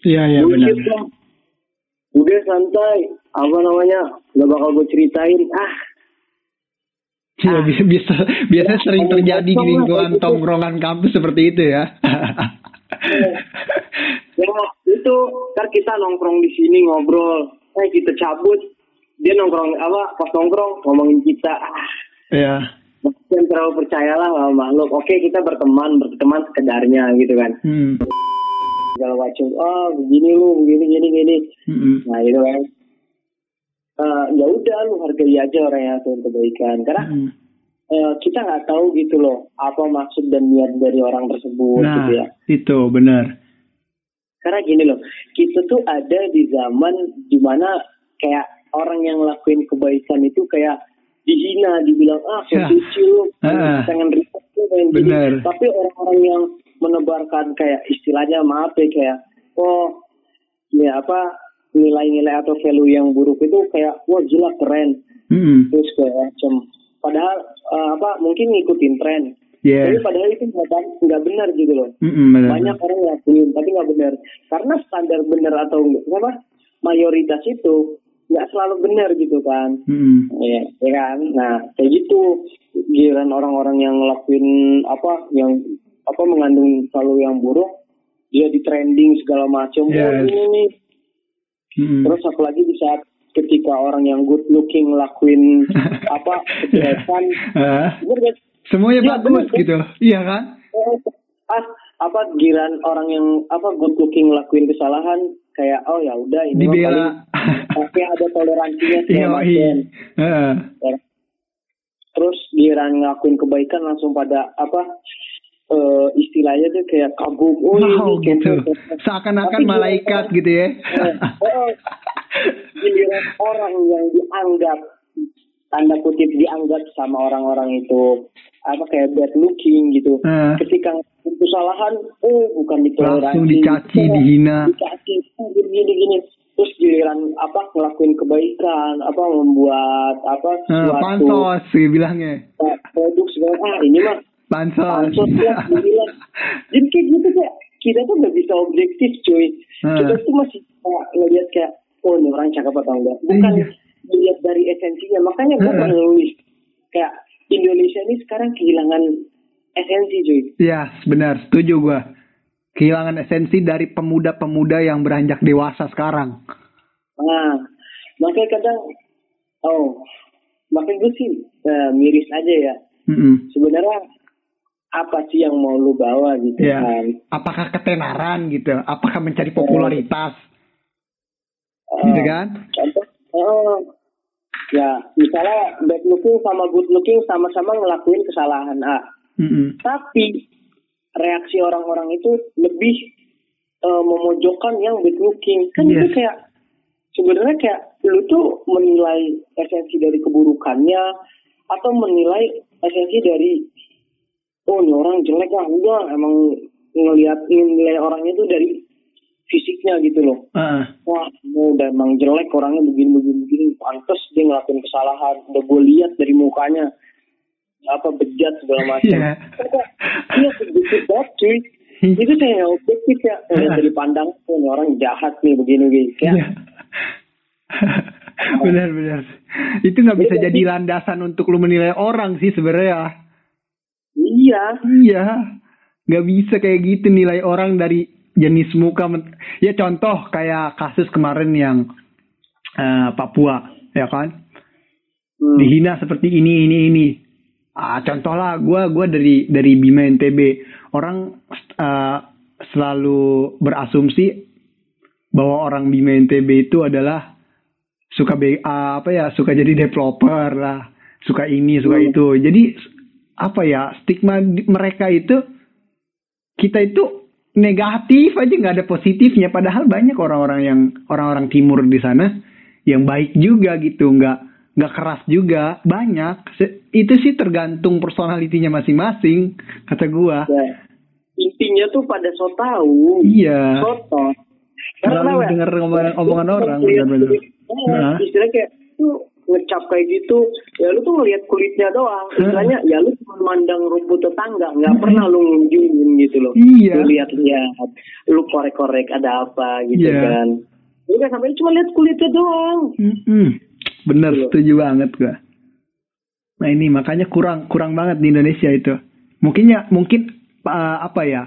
S2: Iya, iya benar.
S1: Lah. Udah santai, apa namanya, gak bakal gue ceritain. Ah,
S2: Iya, bisa, bisa, biasanya sering
S1: Kalau
S2: terjadi di lingkungan
S1: gitu.
S2: tongkrongan kampus seperti itu ya.
S1: ya itu kan kita nongkrong di sini ngobrol, eh kita cabut, dia nongkrong apa pas nongkrong ngomongin kita, ah,
S2: Iya.
S1: Jangan terlalu percayalah sama makhluk. Oke kita berteman, berteman sekedarnya gitu kan.
S2: Hmm.
S1: Segala macam, oh begini lu, begini, gini, gini.
S2: Mm-mm.
S1: Nah gitu kan. Eh, ya udah lu hargai aja orang yang lakukan kebaikan karena
S2: Mm.
S1: eh, kita nggak tahu gitu loh apa maksud dan niat dari orang tersebut
S2: Nah,
S1: gitu ya.
S2: itu benar.
S1: Karena gini loh, kita tuh ada di zaman di mana kayak orang yang ngelakuin kebaikan itu kayak dihina, dibilang ah
S2: Ya.
S1: suci lu, pengen ribet lu, pengen.
S2: Bener.
S1: Tapi orang-orang yang menebarkan kayak istilahnya maaf ya kayak oh ya apa nilai-nilai atau value yang buruk itu kayak wah gila keren
S2: Mm-mm.
S1: terus kayak macam padahal eh, apa mungkin ngikutin tren
S2: Yes.
S1: tapi padahal itu nggak benar gitu loh
S2: Mm-mm, benar.
S1: banyak orang ngelakuin tapi nggak benar karena standar benar atau enggak apa mayoritas itu nggak selalu benar gitu kan
S2: Mm-mm.
S1: ya, ya kan nah kayak gitu giliran orang-orang yang ngelakuin apa yang apa mengandung selalu yang buruk dia di trending segala macam oh
S2: Yes.
S1: ini nih
S2: Mm-mm.
S1: terus apalagi di saat ketika orang yang good looking ngelakuin apa kejahatan
S2: Ah,
S1: gak sih?
S2: semuanya
S1: Iya,
S2: bagus
S1: bener,
S2: gitu. Iya kan?
S1: Eh, ah apa giran orang yang apa good looking ngelakuin kesalahan kayak oh ya udah ini
S2: Dibela.
S1: Tapi ada toleransinya.
S2: Heeh.
S1: Ya. terus giran ngelakuin kebaikan langsung pada apa eh, istilahnya tuh kayak kagum oh
S2: Wow,
S1: ini
S2: gitu.
S1: contoh-
S2: Seakan-akan malaikat gitu ya.
S1: Eh, eh, orang yang dianggap tanda kutip dianggap sama orang-orang itu apa kayak bad looking gitu
S2: Eh.
S1: ketika kesalahan oh bukan ditoleransi
S2: Langsung dicaci,
S1: Oh,
S2: dihina.
S1: dicaci oh, gini gini gini terus giliran apa ngelakuin kebaikan apa membuat apa
S2: Eh,
S1: suatu
S2: pansos sih bilangnya.
S1: eh, produk segala ah ini mah
S2: Pansos.
S1: pansos ini lah jadi kayak gitu kayak kita tuh nggak bisa objektif cuy
S2: Hmm.
S1: kita tuh masih kayak ngeliat kayak oh ini orang cakep atau enggak bukan
S2: Iya.
S1: dilihat dari esensinya makanya gue nulis kayak Indonesia ini sekarang kehilangan esensi cuy
S2: Iya, benar. Setuju gua. Kehilangan esensi dari pemuda-pemuda yang beranjak dewasa sekarang.
S1: nah makanya kadang oh makanya gue sih eh, miris aja ya
S2: Mm-mm.
S1: sebenarnya apa sih yang mau lu bawa gitu
S2: Ya.
S1: kan.
S2: Apakah ketenaran gitu? Apakah mencari popularitas?
S1: Eh,
S2: Gitu kan?
S1: Contoh, oh, ya misalnya bad looking sama good looking sama-sama ngelakuin kesalahan A.
S2: Mm-mm.
S1: Tapi reaksi orang-orang itu lebih eh, memojokkan yang bad looking. Kan itu
S2: Yes.
S1: kayak sebenarnya kayak lu tuh menilai esensi dari keburukannya atau menilai esensi dari oh ini orang jelek lah enggak emang ngelihat nilai orangnya itu dari fisiknya gitu loh
S2: Heeh.
S1: wah udah emang jelek orangnya begini begini begini pantes dia ngelakuin kesalahan udah gue lihat dari mukanya apa bejat segala macam
S2: Iya.
S1: iya subjektif banget cuy itu kayak objektif ya Ngeliat dari pandang oh, ini orang jahat nih begini begini kayak
S2: Iya. Benar-benar. Itu nggak bisa jadi landasan untuk lu menilai orang sih sebenarnya.
S1: iya
S2: Iya. Nggak bisa kayak gitu nilai orang dari jenis muka. Ya contoh kayak kasus kemarin yang eh, Papua, ya kan?
S1: Hmm.
S2: Dihina seperti ini, ini, ini. Ah, contoh lah, gue gua dari dari Bima NTB. Orang eh, selalu berasumsi bahwa orang Bima NTB itu adalah suka be- ah, apa ya suka jadi developer lah suka ini suka
S1: Hmm.
S2: itu jadi apa ya stigma mereka itu kita itu negatif aja nggak ada positifnya padahal banyak orang-orang yang orang-orang timur di sana yang baik juga gitu nggak nggak keras juga banyak Se- itu sih tergantung personalitinya masing-masing kata gua
S1: ya. intinya tuh pada so tahu
S2: iya
S1: soto
S2: Selalu dengar omongan- omongan orang, benar-benar. Nah.
S1: istilahnya kayak lu ngecap kayak gitu ya lu tuh ngelihat kulitnya doang istilahnya ya lu cuma mandang rumput tetangga nggak pernah lu ngunjungin gitu loh
S2: Iya.
S1: lu lihat-lihat lu korek-korek ada apa gitu
S2: Iya.
S1: kan lu kan sampai cuma lihat kulitnya doang
S2: Mm-mm. Bener,
S1: Iya.
S2: setuju banget gua. Nah ini makanya kurang kurang banget di Indonesia itu. Mungkinnya mungkin uh, apa ya?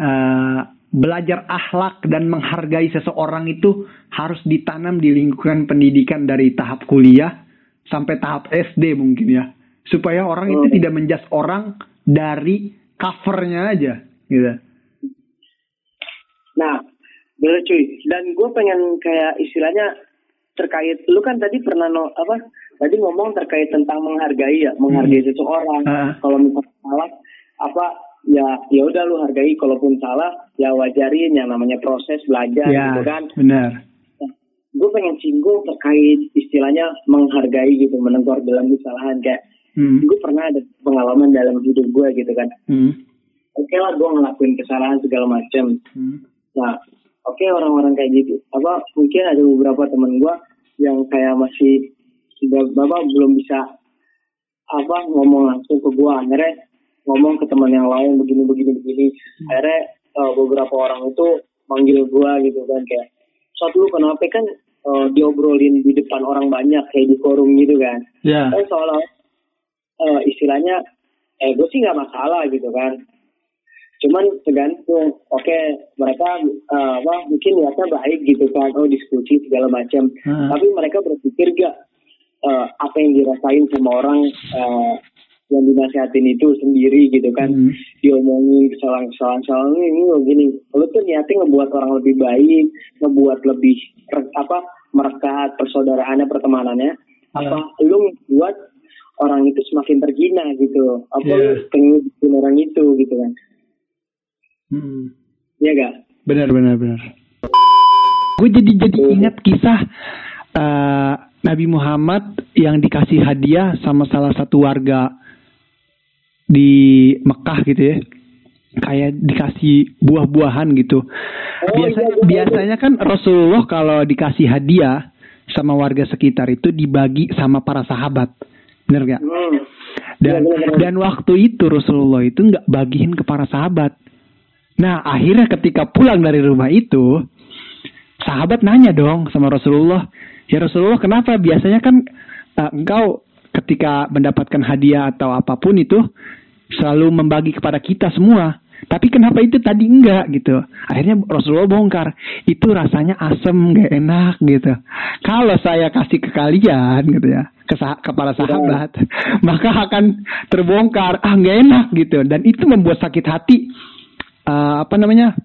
S2: uh, belajar akhlak dan menghargai seseorang itu harus ditanam di lingkungan pendidikan dari tahap kuliah sampai tahap SD mungkin ya. Supaya orang itu tidak menjas orang dari covernya aja gitu.
S1: Nah, bener cuy. Dan gue pengen kayak istilahnya terkait, lu kan tadi pernah no, apa? Tadi ngomong terkait tentang menghargai ya, menghargai seseorang.
S2: Ah.
S1: Kalau misalnya salah, apa? Ya, ya udah lu hargai. Kalaupun salah, ya wajarin yang namanya proses belajar
S2: Ya,
S1: gitu kan.
S2: benar.
S1: Gue pengen singgung terkait istilahnya menghargai gitu, menegur dalam kesalahan kayak.
S2: Hmm.
S1: Gue pernah ada pengalaman dalam hidup gue gitu kan.
S2: Hmm.
S1: Oke lah, gue ngelakuin kesalahan segala macam.
S2: Hmm.
S1: Nah, oke orang-orang kayak gitu. Apa mungkin ada beberapa teman gua yang kayak masih bapak belum bisa apa ngomong langsung ke gua. Akhirnya ngomong ke teman yang lain begini begini begini. Akhirnya eh, beberapa orang itu manggil gua gitu kan kayak suatu lu kenapa kan eh, diobrolin di depan orang banyak kayak di forum gitu kan.
S2: Ya.
S1: Kan seolah eh, istilahnya eh gue sih nggak masalah gitu kan cuman tergantung oke mereka eh, apa mungkin niatnya baik gitu kan oh diskusi segala macam.
S2: Hmm.
S1: tapi mereka berpikir gak eh, apa yang dirasain sama orang eh, yang dinasihatin itu sendiri gitu kan.
S2: Hmm.
S1: diomongin kesalahan-kesalahan kesalahan ini lo gini lu tuh niatnya ngebuat orang lebih baik ngebuat lebih apa merekat persaudaraannya pertemanannya. Apa lu buat orang itu semakin tergina gitu? Apa lu pengen bikin orang itu gitu kan
S2: Hmm.
S1: Iya gak?
S2: Benar benar benar. Gue jadi jadi ingat kisah eh, Nabi Muhammad yang dikasih hadiah sama salah satu warga di Mekah gitu ya. Kayak dikasih buah-buahan gitu. Biasa,
S1: iya, iya, iya.
S2: biasanya kan Rasulullah kalau dikasih hadiah sama warga sekitar itu dibagi sama para sahabat. Bener gak?
S1: Hmm.
S2: Dan
S1: Iya, benar-benar.
S2: dan waktu itu Rasulullah itu nggak bagiin ke para sahabat. Nah akhirnya ketika pulang dari rumah itu, sahabat nanya dong sama Rasulullah, ya Rasulullah kenapa biasanya kan eh, engkau ketika mendapatkan hadiah atau apa pun itu selalu membagi kepada kita semua. Tapi kenapa itu tadi enggak gitu? Akhirnya Rasulullah bongkar. Itu rasanya asem, gak enak gitu. Kalau saya kasih ke kalian gitu ya, ke, sah ke para sahabat, ya. maka akan terbongkar. Ah nggak enak gitu. Dan itu membuat sakit hati uh, apa namanya?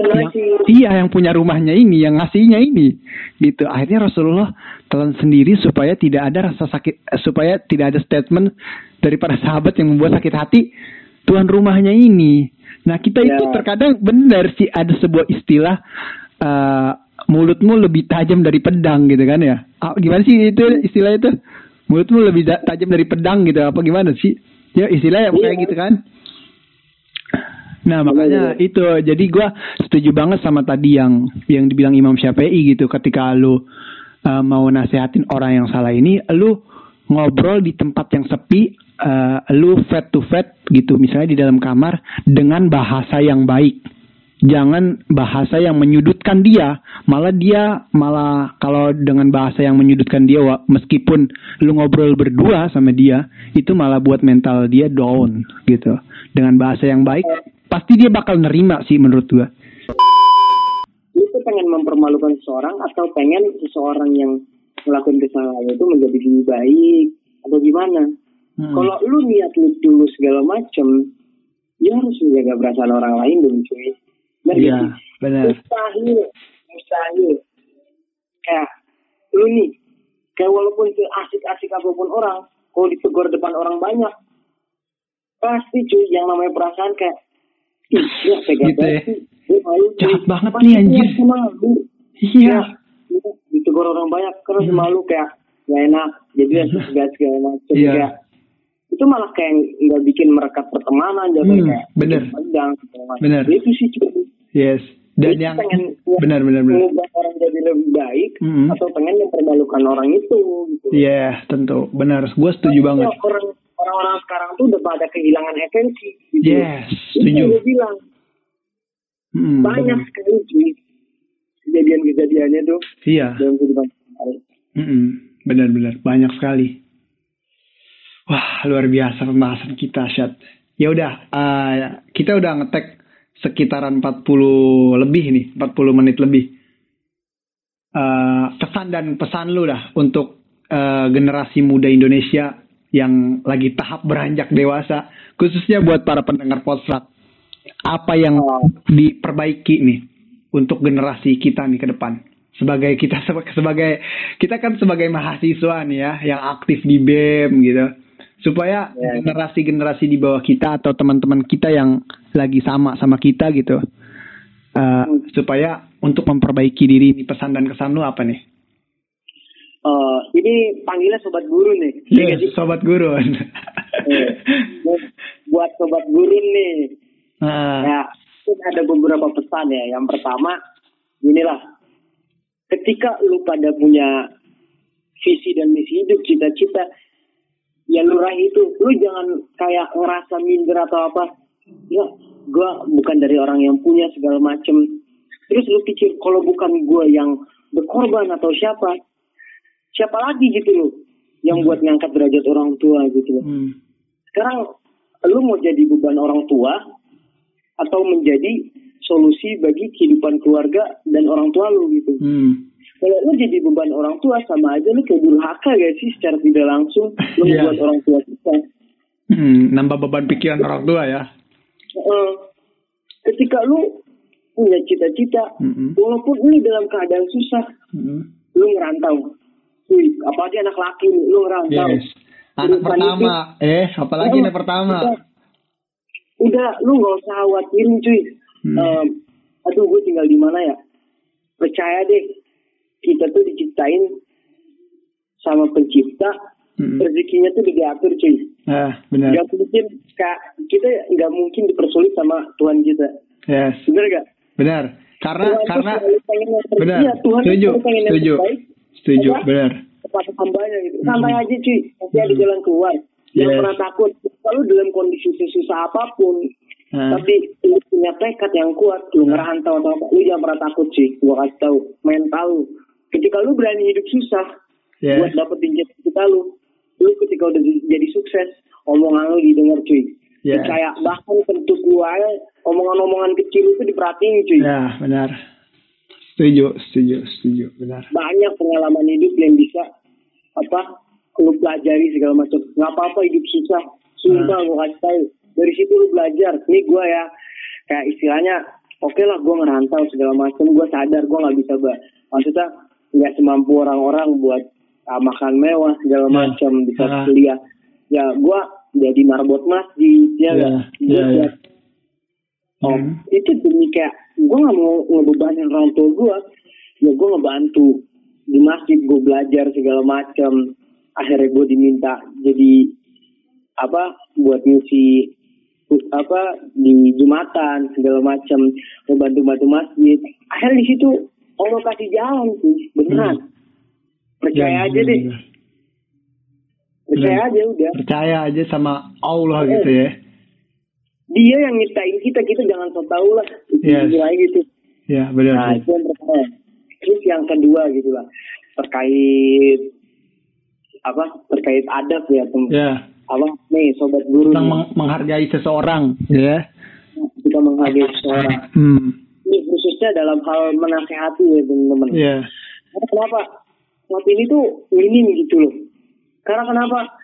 S2: Yang, iya yang punya rumahnya ini yang ngasihnya ini. Gitu. Akhirnya Rasulullah telan sendiri supaya tidak ada rasa sakit eh, supaya tidak ada statement dari para sahabat yang membuat sakit hati tuan rumahnya ini. Nah kita ya. itu terkadang benar sih ada sebuah istilah uh, mulutmu lebih tajam dari pedang gitu kan ya. Ah, gimana sih itu istilah itu? Mulutmu lebih tajam dari pedang gitu apa gimana sih? Ya istilah ya kayak iya. gitu kan Nah makanya iya. itu. Jadi gue setuju banget sama tadi yang yang dibilang Imam Syafi'i gitu. Ketika lu uh, mau nasehatin orang yang salah ini lu ngobrol di tempat yang sepi uh, lu fat to fat gitu. Misalnya di dalam kamar dengan bahasa yang baik. Jangan bahasa yang menyudutkan dia. Malah dia malah kalau dengan bahasa yang menyudutkan dia meskipun lu ngobrol berdua sama dia itu malah buat mental dia down gitu. Dengan bahasa yang baik pasti dia bakal nerima sih menurut gua.
S1: Tuh pengen mempermalukan seseorang atau pengen seseorang yang melakukan kesalahan itu menjadi lebih baik atau gimana? Hmm. Kalau lu niat lu dulu segala macem, ya harus menjaga perasaan orang lain dong cuy.
S2: Iya, benar.
S1: Mustahil, mustahil. Kayak lu nih, kayak walaupun asik-asik apa pun orang, kalau ditegur depan orang banyak, pasti cuy yang namanya perasaan kayak
S2: Iya, gitu ya. Jahat banget nih anjir.
S1: Iya. Ditegur orang banyak karena hmm. malu kayak gak enak. Jadi hmm. segala segala macam. Iya. Itu malah kayak nggak bikin merekat pertemanan jadi hmm, kayak
S2: bener.
S1: Pedang,
S2: bener.
S1: Itu sih cuy.
S2: Yes. Dan
S1: jadi
S2: yang
S1: pengen
S2: benar benar benar.
S1: orang jadi lebih baik hmm. atau pengen mempermalukan orang itu gitu.
S2: Iya, yeah, tentu. Benar. Gue setuju banget.
S1: Orang orang-orang sekarang tuh udah pada kehilangan esensi.
S2: Gitu. Yes, setuju.
S1: Itu bilang hmm, banyak bener. sekali sih kejadian-kejadiannya tuh.
S2: Iya.
S1: Dalam kehidupan
S2: hmm, benar-benar banyak sekali. Wah, luar biasa pembahasan kita, Syat. Ya udah, uh, kita udah ngetek sekitaran 40 lebih nih, 40 menit lebih. Uh, pesan dan pesan lu dah untuk uh, generasi muda Indonesia yang lagi tahap beranjak dewasa, khususnya buat para pendengar podcast, apa yang oh. diperbaiki nih untuk generasi kita nih ke depan? Sebagai kita sebagai kita kan sebagai mahasiswa nih ya yang aktif di BEM gitu. Supaya ya. generasi-generasi di bawah kita atau teman-teman kita yang lagi sama sama kita gitu. Uh, supaya untuk memperbaiki diri pesan dan kesan lu apa nih?
S1: Ini panggilnya sobat guru nih.
S2: Iya, yeah, sobat guru.
S1: eh, buat sobat guru nih. Uh. Ya, ada beberapa pesan ya. Yang pertama, inilah. Ketika lu pada punya visi dan misi hidup, cita-cita, ya lu raih itu. Lu jangan kayak ngerasa minder atau apa. Ya, gue bukan dari orang yang punya segala macem. Terus lu pikir kalau bukan gue yang berkorban atau siapa, siapa lagi gitu loh yang hmm. buat ngangkat derajat orang tua gitu loh. Hmm. Sekarang lu mau jadi beban orang tua atau menjadi solusi bagi kehidupan keluarga dan orang tua lu gitu. Hmm. Kalau lu jadi beban orang tua sama aja lu kayak durhaka gak sih secara tidak langsung lu yeah. membuat orang tua kita.
S2: Hmm, nambah beban pikiran orang tua ya.
S1: Uh, ketika lu punya cita-cita, mm -hmm. walaupun ini dalam keadaan susah, mm -hmm. lu ngerantau apalagi anak laki lu ngerantau. Yes.
S2: Anak pertama, itu, eh, apalagi anak pertama.
S1: Udah, udah lu gak usah khawatirin cuy. Hmm. Um, aduh, gue tinggal di mana ya? Percaya deh, kita tuh diciptain sama pencipta, hmm. rezekinya tuh diatur cuy.
S2: Ah, benar.
S1: Gak mungkin, kak, kita nggak mungkin dipersulit sama Tuhan kita.
S2: Yes.
S1: Benar gak?
S2: Benar. Karena,
S1: Tuhan
S2: karena,
S1: benar. Ya, Tuhan
S2: setuju, setuju. Setuju, apa? benar.
S1: Kepada hambanya gitu. Santai hmm. aja cuy, nanti hmm. ada jalan keluar. Jangan yes. pernah takut. Kalau dalam kondisi susah apa pun, hmm. tapi lu punya tekad yang kuat, lu hmm. ngerantau atau apa, lu jangan pernah takut sih. Gua kasih tahu, mental. Ketika lu berani hidup susah, yes. buat dapetin cita lu, lu ketika udah jadi sukses, omongan lu didengar cuy.
S2: Ya.
S1: kayak bahkan tentu gue omongan-omongan kecil itu diperhatiin cuy
S2: Ya, benar. Setuju, setuju, setuju, benar.
S1: banyak pengalaman hidup yang bisa apa lu pelajari segala macam nggak apa-apa hidup susah sumpah
S2: Hmm.
S1: gue kasih tahu dari situ lu belajar nih gue ya kayak istilahnya oke lah gue ngerantau segala macam gue sadar gue nggak bisa bah maksudnya nggak semampu orang-orang buat ah, makan mewah segala
S2: Ya.
S1: macam bisa
S2: Ah.
S1: kuliah ya gue jadi marbot masjid ya
S2: ya.
S1: buat- Oh,
S2: Hmm.
S1: itu demi kayak gue nggak mau ngebebanin orang tua gue ya gue ngebantu. Di masjid gue belajar segala macam. Akhirnya gue diminta jadi apa buat ngisi apa di jumatan segala macam. Ngebantu bantu masjid. Akhirnya di situ Allah kasih jalan sih beneran. Percaya
S2: Ya,
S1: aja deh.
S2: benar.
S1: percaya
S2: Benar.
S1: aja udah.
S2: Percaya aja sama Allah gitu ya.
S1: Dia yang nyiptain kita kita jangan so tau lah
S2: Yes.
S1: Istilahnya gitu
S2: Ya, benar.
S1: Nah, itu yang pertama. Terus yang kedua gitu lah, terkait apa? Terkait adab ya, tem
S2: Ya,
S1: apa? Nih, sobat guru
S2: tentang meng- menghargai seseorang, ya.
S1: kita menghargai seseorang.
S2: Hmm.
S1: Ini khususnya dalam hal menasehati ya teman-teman.
S2: Ya.
S1: Karena kenapa? Saat ini tuh minim gitu loh. Karena kenapa?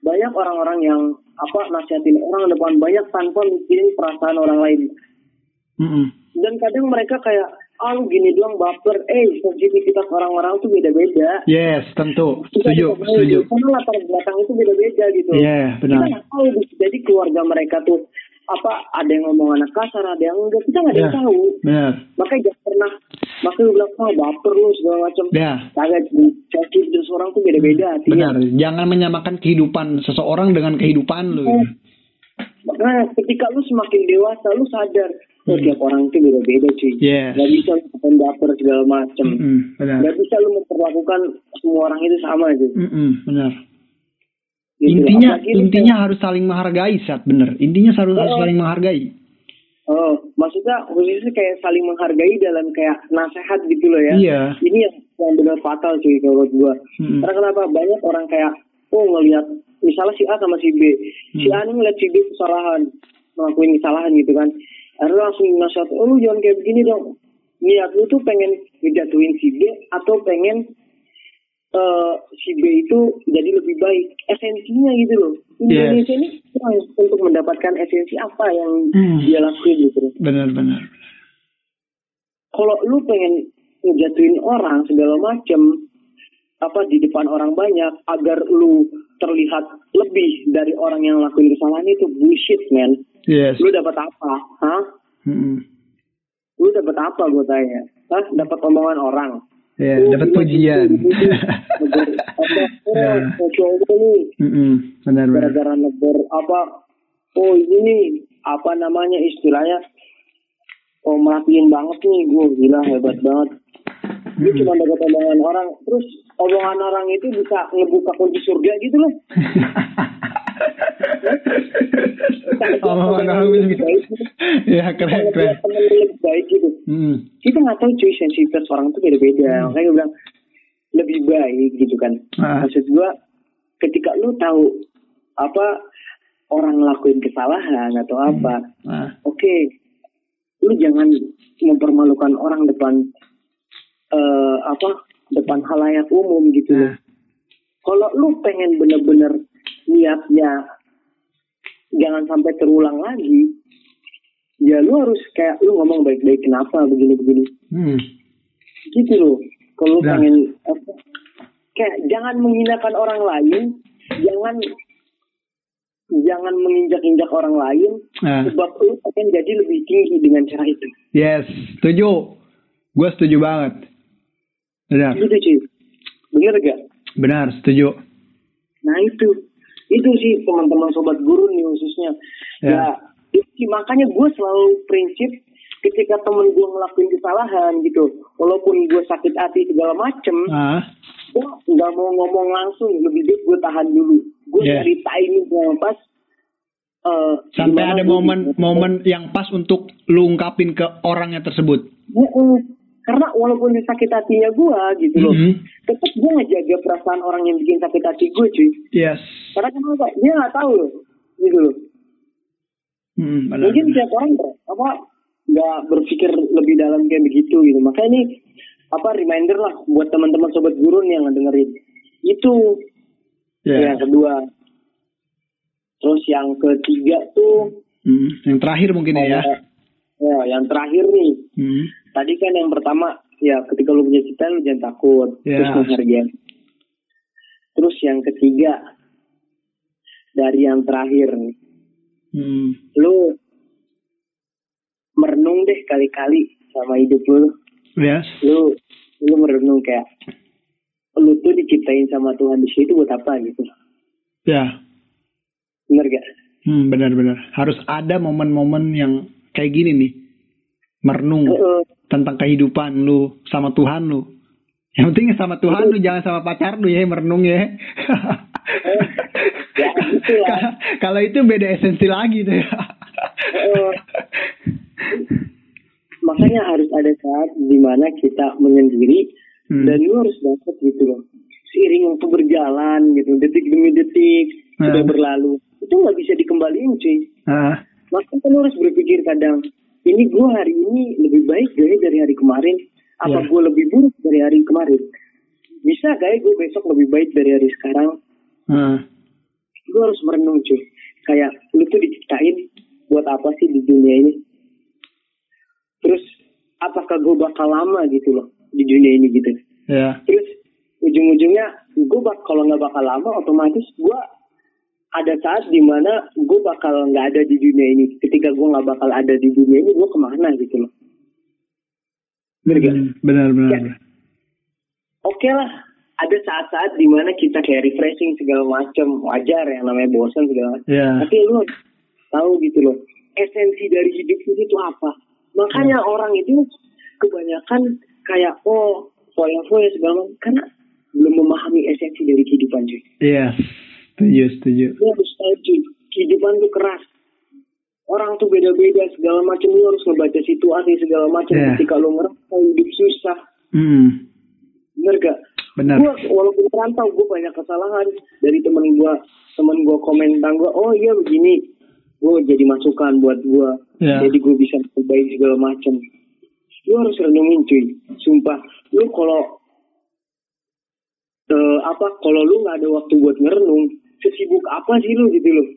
S1: Banyak orang-orang yang apa nasihatin orang depan banyak tanpa mikirin perasaan orang lain.
S2: Mm-mm.
S1: Dan kadang mereka kayak, ah lu gini doang baper. Eh, sensitivitas orang-orang tuh beda-beda.
S2: Yes, tentu. Setuju, setuju.
S1: Karena latar belakang itu beda-beda gitu.
S2: Iya, benar.
S1: Kita tahu jadi keluarga mereka tuh apa ada yang ngomong anak kasar, ada yang enggak. Kita nggak ada yang
S2: Ya.
S1: tahu.
S2: Benar.
S1: Makanya jangan pernah makanya lu bilang ah baper lu segala macam.
S2: Ya,
S1: Kagak sensitif seorang tuh beda-beda hatinya.
S2: benar. Jangan menyamakan kehidupan seseorang dengan kehidupan lu.
S1: Hmm. Makanya ketika lu semakin dewasa lu sadar oh
S2: Hmm.
S1: tiap orang itu beda-beda cuy.
S2: Yes.
S1: Gak bisa lu baper segala macam.
S2: Mm-mm, benar.
S1: Gak bisa lu memperlakukan semua orang itu sama gitu.
S2: Mm-mm, benar.
S1: Gitu.
S2: Intinya
S1: Apalagi
S2: intinya harus saling menghargai saat benar. Intinya harus harus saling menghargai.
S1: Oh, maksudnya khususnya kayak saling menghargai dalam kayak nasihat gitu loh ya.
S2: Iya.
S1: Ini yang, yang benar fatal cuy kalau gua.
S2: Mm-mm.
S1: Karena kenapa banyak orang kayak oh ngelihat misalnya si A sama si B, si
S2: Hmm.
S1: A ini ngeliat si B kesalahan, ngelakuin kesalahan gitu kan. Akhirnya langsung nasihat, oh lu jangan kayak begini dong. Niat lu tuh pengen ngejatuhin si B atau pengen eh si B itu jadi lebih baik. Esensinya gitu loh.
S2: Yes.
S1: Indonesia ini kurang untuk mendapatkan esensi apa yang
S2: Hmm.
S1: dia lakuin gitu.
S2: Benar-benar.
S1: Kalau lu pengen ngejatuhin orang segala macem apa di depan orang banyak agar lu terlihat lebih dari orang yang lakuin kesalahan itu bullshit man.
S2: Yes.
S1: Lu dapat apa? Hah?
S2: Mm-mm.
S1: Lu dapat apa gue tanya? Hah? Dapat omongan orang.
S2: Ya,
S1: Oh,
S2: dapat pujian.
S1: gitu, gitu. Negur, apa?
S2: Ya. Benar-benar.
S1: gara-gara negor apa? Oh ini nih apa namanya istilahnya? Oh merhatiin banget nih gue gila hebat banget. Dia cuma dapat omongan orang, terus omongan orang itu bisa ngebuka kunci surga gitu loh.
S2: Gitu. Ya keren keren.
S1: baik gitu.
S2: Mm.
S1: Kita nggak tahu cuy sensitivitas orang tuh beda-beda. Makanya gue bilang lebih baik gitu kan.
S2: Ah.
S1: Maksud gue ketika lu tahu apa orang ngelakuin kesalahan atau apa,
S2: Ah.
S1: oke, lu jangan mempermalukan orang depan eh apa depan halayak umum gitu.
S2: Nah.
S1: Kalau lu pengen bener-bener niatnya jangan sampai terulang lagi, ya lu harus kayak lu ngomong baik-baik kenapa begini-begini
S2: Hmm.
S1: gitu loh. Kalau lu
S2: Nah.
S1: pengen apa, kayak jangan menghinakan orang lain, jangan jangan menginjak-injak orang lain,
S2: Ah.
S1: sebab lu pengen jadi lebih tinggi dengan cara itu.
S2: Yes, setuju. Gue setuju banget. Benar,
S1: Gitu cuy. Bener gak?
S2: benar, setuju.
S1: Nah itu, itu sih teman-teman sobat guru nih khususnya.
S2: Ya.
S1: Ya, itu makanya gue selalu prinsip ketika temen gue ngelakuin kesalahan gitu, walaupun gue sakit hati segala macem,
S2: Ah,
S1: gue nggak mau ngomong langsung, lebih baik gue tahan dulu. Gue
S2: Ya.
S1: cari timing yang pas. eh,
S2: sampai ada momen-momen yang pas untuk lu ungkapin ke orangnya tersebut.
S1: Mm-mm. Karena walaupun dia sakit hatinya gue gitu loh,
S2: Mhm.
S1: tetap gue ngejaga perasaan orang yang bikin sakit hati gue cuy.
S2: Yes.
S1: Karena kenapa? Dia nggak tahu loh, gitu loh.
S2: Hmm, benar.
S1: mungkin tiap orang apa nggak berpikir lebih dalam kayak begitu gitu makanya ini apa reminder lah buat teman-teman sobat gurun yang dengerin itu
S2: Ya.
S1: yang kedua terus yang ketiga tuh
S2: Hmm, yang terakhir mungkin ya.
S1: Ya yang terakhir nih
S2: Hmm.
S1: tadi kan yang pertama ya ketika lu punya cita lu jangan takut
S2: Ya.
S1: terus menghargai terus yang ketiga dari yang terakhir nih
S2: Hmm.
S1: lu merenung deh kali-kali sama hidup lu
S2: Yes.
S1: lu lu merenung kayak lu tuh diciptain sama Tuhan di situ buat apa gitu
S2: Ya.
S1: bener gak
S2: Hmm, benar-benar. Harus ada momen-momen yang kayak gini nih. Merenung
S1: Heeh.
S2: tentang kehidupan lu sama Tuhan lu. Yang penting sama Tuhan lu, jangan sama pacar lu ya, merenung ya.
S1: ya gitu
S2: Kalau itu beda esensi lagi tuh ya.
S1: Makanya harus ada saat di mana kita menyendiri
S2: Hmm.
S1: dan lu harus dapat gitu loh seiring waktu berjalan gitu detik demi detik sudah
S2: Hmm.
S1: berlalu itu nggak bisa dikembaliin cuy
S2: Ah,
S1: lu harus berpikir kadang ini gue hari ini lebih baik gak ya dari hari kemarin? Apa
S2: Ya.
S1: gue lebih buruk dari hari kemarin? Bisa gak ya gue besok lebih baik dari hari sekarang?
S2: Ah,
S1: gue harus merenung cuy. Kayak lu tuh diciptain buat apa sih di dunia ini? Terus apakah gue bakal lama gitu loh di dunia ini gitu?
S2: Ya.
S1: terus ujung-ujungnya gue bak kalau nggak bakal lama otomatis gue ada saat di mana gue bakal nggak ada di dunia ini ketika gue nggak bakal ada di dunia ini gue ke mana gitu loh Bener gak?
S2: Hmm, benar, benar.
S1: Ya.
S2: benar.
S1: oke lah ada saat-saat di mana kita kayak refreshing segala macam wajar yang namanya bosan segala macam
S2: Ya.
S1: tapi lu tahu gitu loh esensi dari hidup ini itu apa makanya orang itu kebanyakan kayak oh foya-foya segala macam karena belum memahami esensi dari kehidupan cuy
S2: Yes. Setuju, setuju.
S1: lu harus tahu cuy kehidupan tuh keras. Orang tuh beda-beda segala macam. Lu harus ngebaca situasi segala macam.
S2: Yeah.
S1: ketika lu ngerasa hidup susah.
S2: Hmm,
S1: bener gak?
S2: Benar.
S1: gue walaupun perantau gue banyak kesalahan. Dari temen gue temen gue komen tentang gue oh iya begini. Gue jadi masukan buat gue
S2: Ya.
S1: jadi gue bisa perbaiki segala macam. Lu harus renungin cuy. Sumpah. Lu kalau eh, apa kalau lu nggak ada waktu buat ngerenung sesibuk apa sih lu gitu loh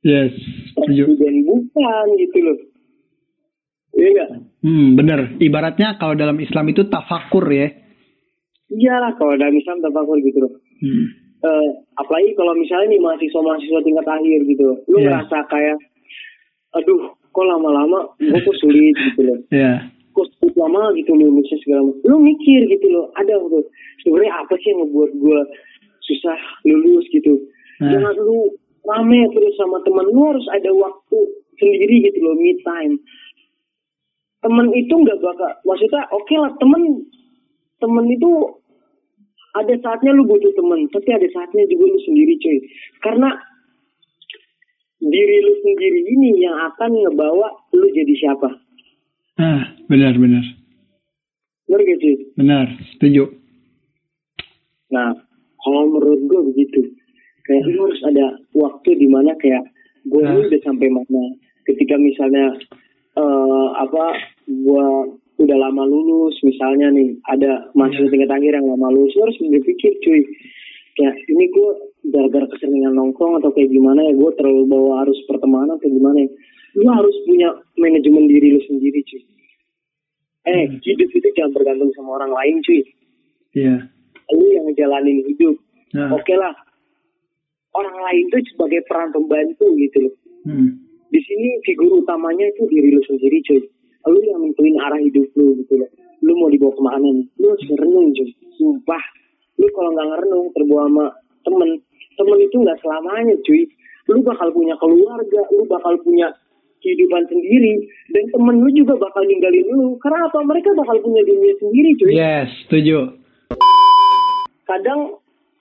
S2: Yes,
S1: presiden bukan gitu loh iya gak
S2: Hmm, benar. Ibaratnya kalau dalam Islam itu tafakur ya.
S1: iyalah kalau dalam Islam tafakur gitu loh
S2: Hmm.
S1: eh, apalagi kalau misalnya nih mahasiswa-mahasiswa tingkat akhir gitu, lu
S2: Iya.
S1: ngerasa kayak, aduh, kok lama-lama gue kok sulit gitu loh,
S2: Ya.
S1: kok sulit lama gitu lulusnya segala macam. Lu mikir gitu loh, ada tuh, sebenarnya apa sih yang ngebuat gue susah lulus gitu?
S2: Nah.
S1: Jangan lu rame terus sama teman, lu harus ada waktu sendiri gitu loh, me time. Temen itu nggak bakal, maksudnya oke lah temen, temen itu ada saatnya lu butuh temen, tapi ada saatnya juga lu sendiri cuy. Karena diri lu sendiri ini yang akan ngebawa lu jadi siapa.
S2: Ah, benar, benar.
S1: Bener gak?
S2: Benar, setuju.
S1: Nah, kalau menurut gue begitu. Kayak lu harus ada waktu di mana kayak gue
S2: Nah.
S1: udah sampai mana. Ketika misalnya eh apa gue udah lama lulus misalnya nih ada mahasiswa tingkat akhir yang lama lulus lu harus berpikir cuy kayak ini gue gara-gara keseringan nongkrong atau kayak gimana ya gue terlalu bawa harus pertemanan atau gimana ya lu harus punya manajemen diri lu sendiri cuy eh hidup itu jangan bergantung sama orang lain cuy
S2: Iya.
S1: lu yang ngejalanin hidup
S2: Nah.
S1: oke lah orang lain tuh sebagai peran pembantu gitu loh.
S2: Hmm.
S1: di sini figur utamanya itu diri lu sendiri cuy. Lu yang nentuin arah hidup lu gitu loh. Lu mau dibawa ke mana nih? Lu harus ngerenung cuy. Sumpah. Lu kalau nggak ngerenung terbawa sama temen. Temen itu nggak selamanya cuy. Lu bakal punya keluarga lu bakal punya kehidupan sendiri dan temen lu juga bakal ninggalin lu. Karena apa? Mereka bakal punya dunia sendiri cuy.
S2: Yes, setuju.
S1: kadang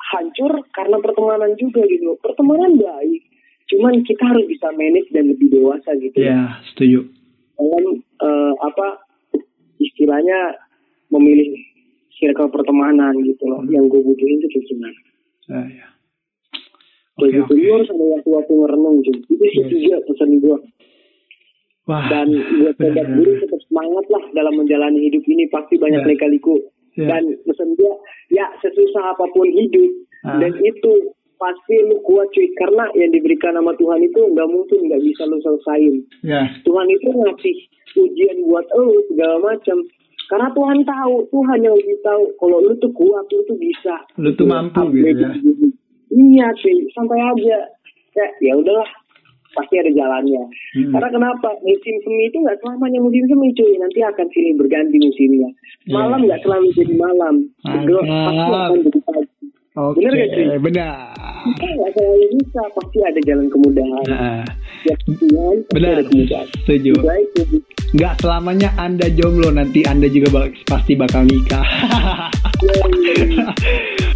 S1: hancur karena pertemanan juga gitu pertemanan baik cuman kita harus bisa manage dan lebih dewasa gitu.
S2: Ya, setuju.
S1: dalam eh, apa istilahnya memilih circle pertemanan gitu loh yang gue butuhin itu gimana
S2: Ya, ya. Oke,
S1: gitu
S2: oke.
S1: lu harus ada waktu-waktu ngerenung cuy itu sih
S2: Yes.
S1: tiga pesan gue
S2: Wah,
S1: dan buat sobat guru tetap semangat lah dalam menjalani hidup ini pasti banyak
S2: Ya.
S1: lika-liku
S2: Ya.
S1: dan pesan dia ya sesusah apa pun hidup
S2: Ah.
S1: dan itu pasti lu kuat cuy. Karena yang diberikan sama Tuhan itu nggak mungkin nggak bisa lu selesain
S2: ya,
S1: Tuhan itu ngasih ujian buat lu segala macam. Karena Tuhan tahu Tuhan yang lebih tahu. Kalau lu tuh kuat lu tuh bisa.
S2: Lu tuh mampu gitu ya.
S1: iya cuy. Santai aja. Ya ya udahlah pasti ada jalannya
S2: Hmm.
S1: karena kenapa musim semi itu nggak selamanya musim semi cuy nanti akan silih berganti musimnya
S2: Iya.
S1: malam nggak selalu jadi malam gelap pasti akan jadi pagi
S2: Oke,
S1: Bener gak, cuy?
S2: benar.
S1: kita nggak selalu bisa pasti ada jalan kemudahan
S2: Nah,
S1: ya Tuhan
S2: benar, setuju.
S1: baik.
S2: Nggak selamanya Anda jomblo, nanti Anda juga bak- pasti bakal nikah.
S1: Ya, ya, ya.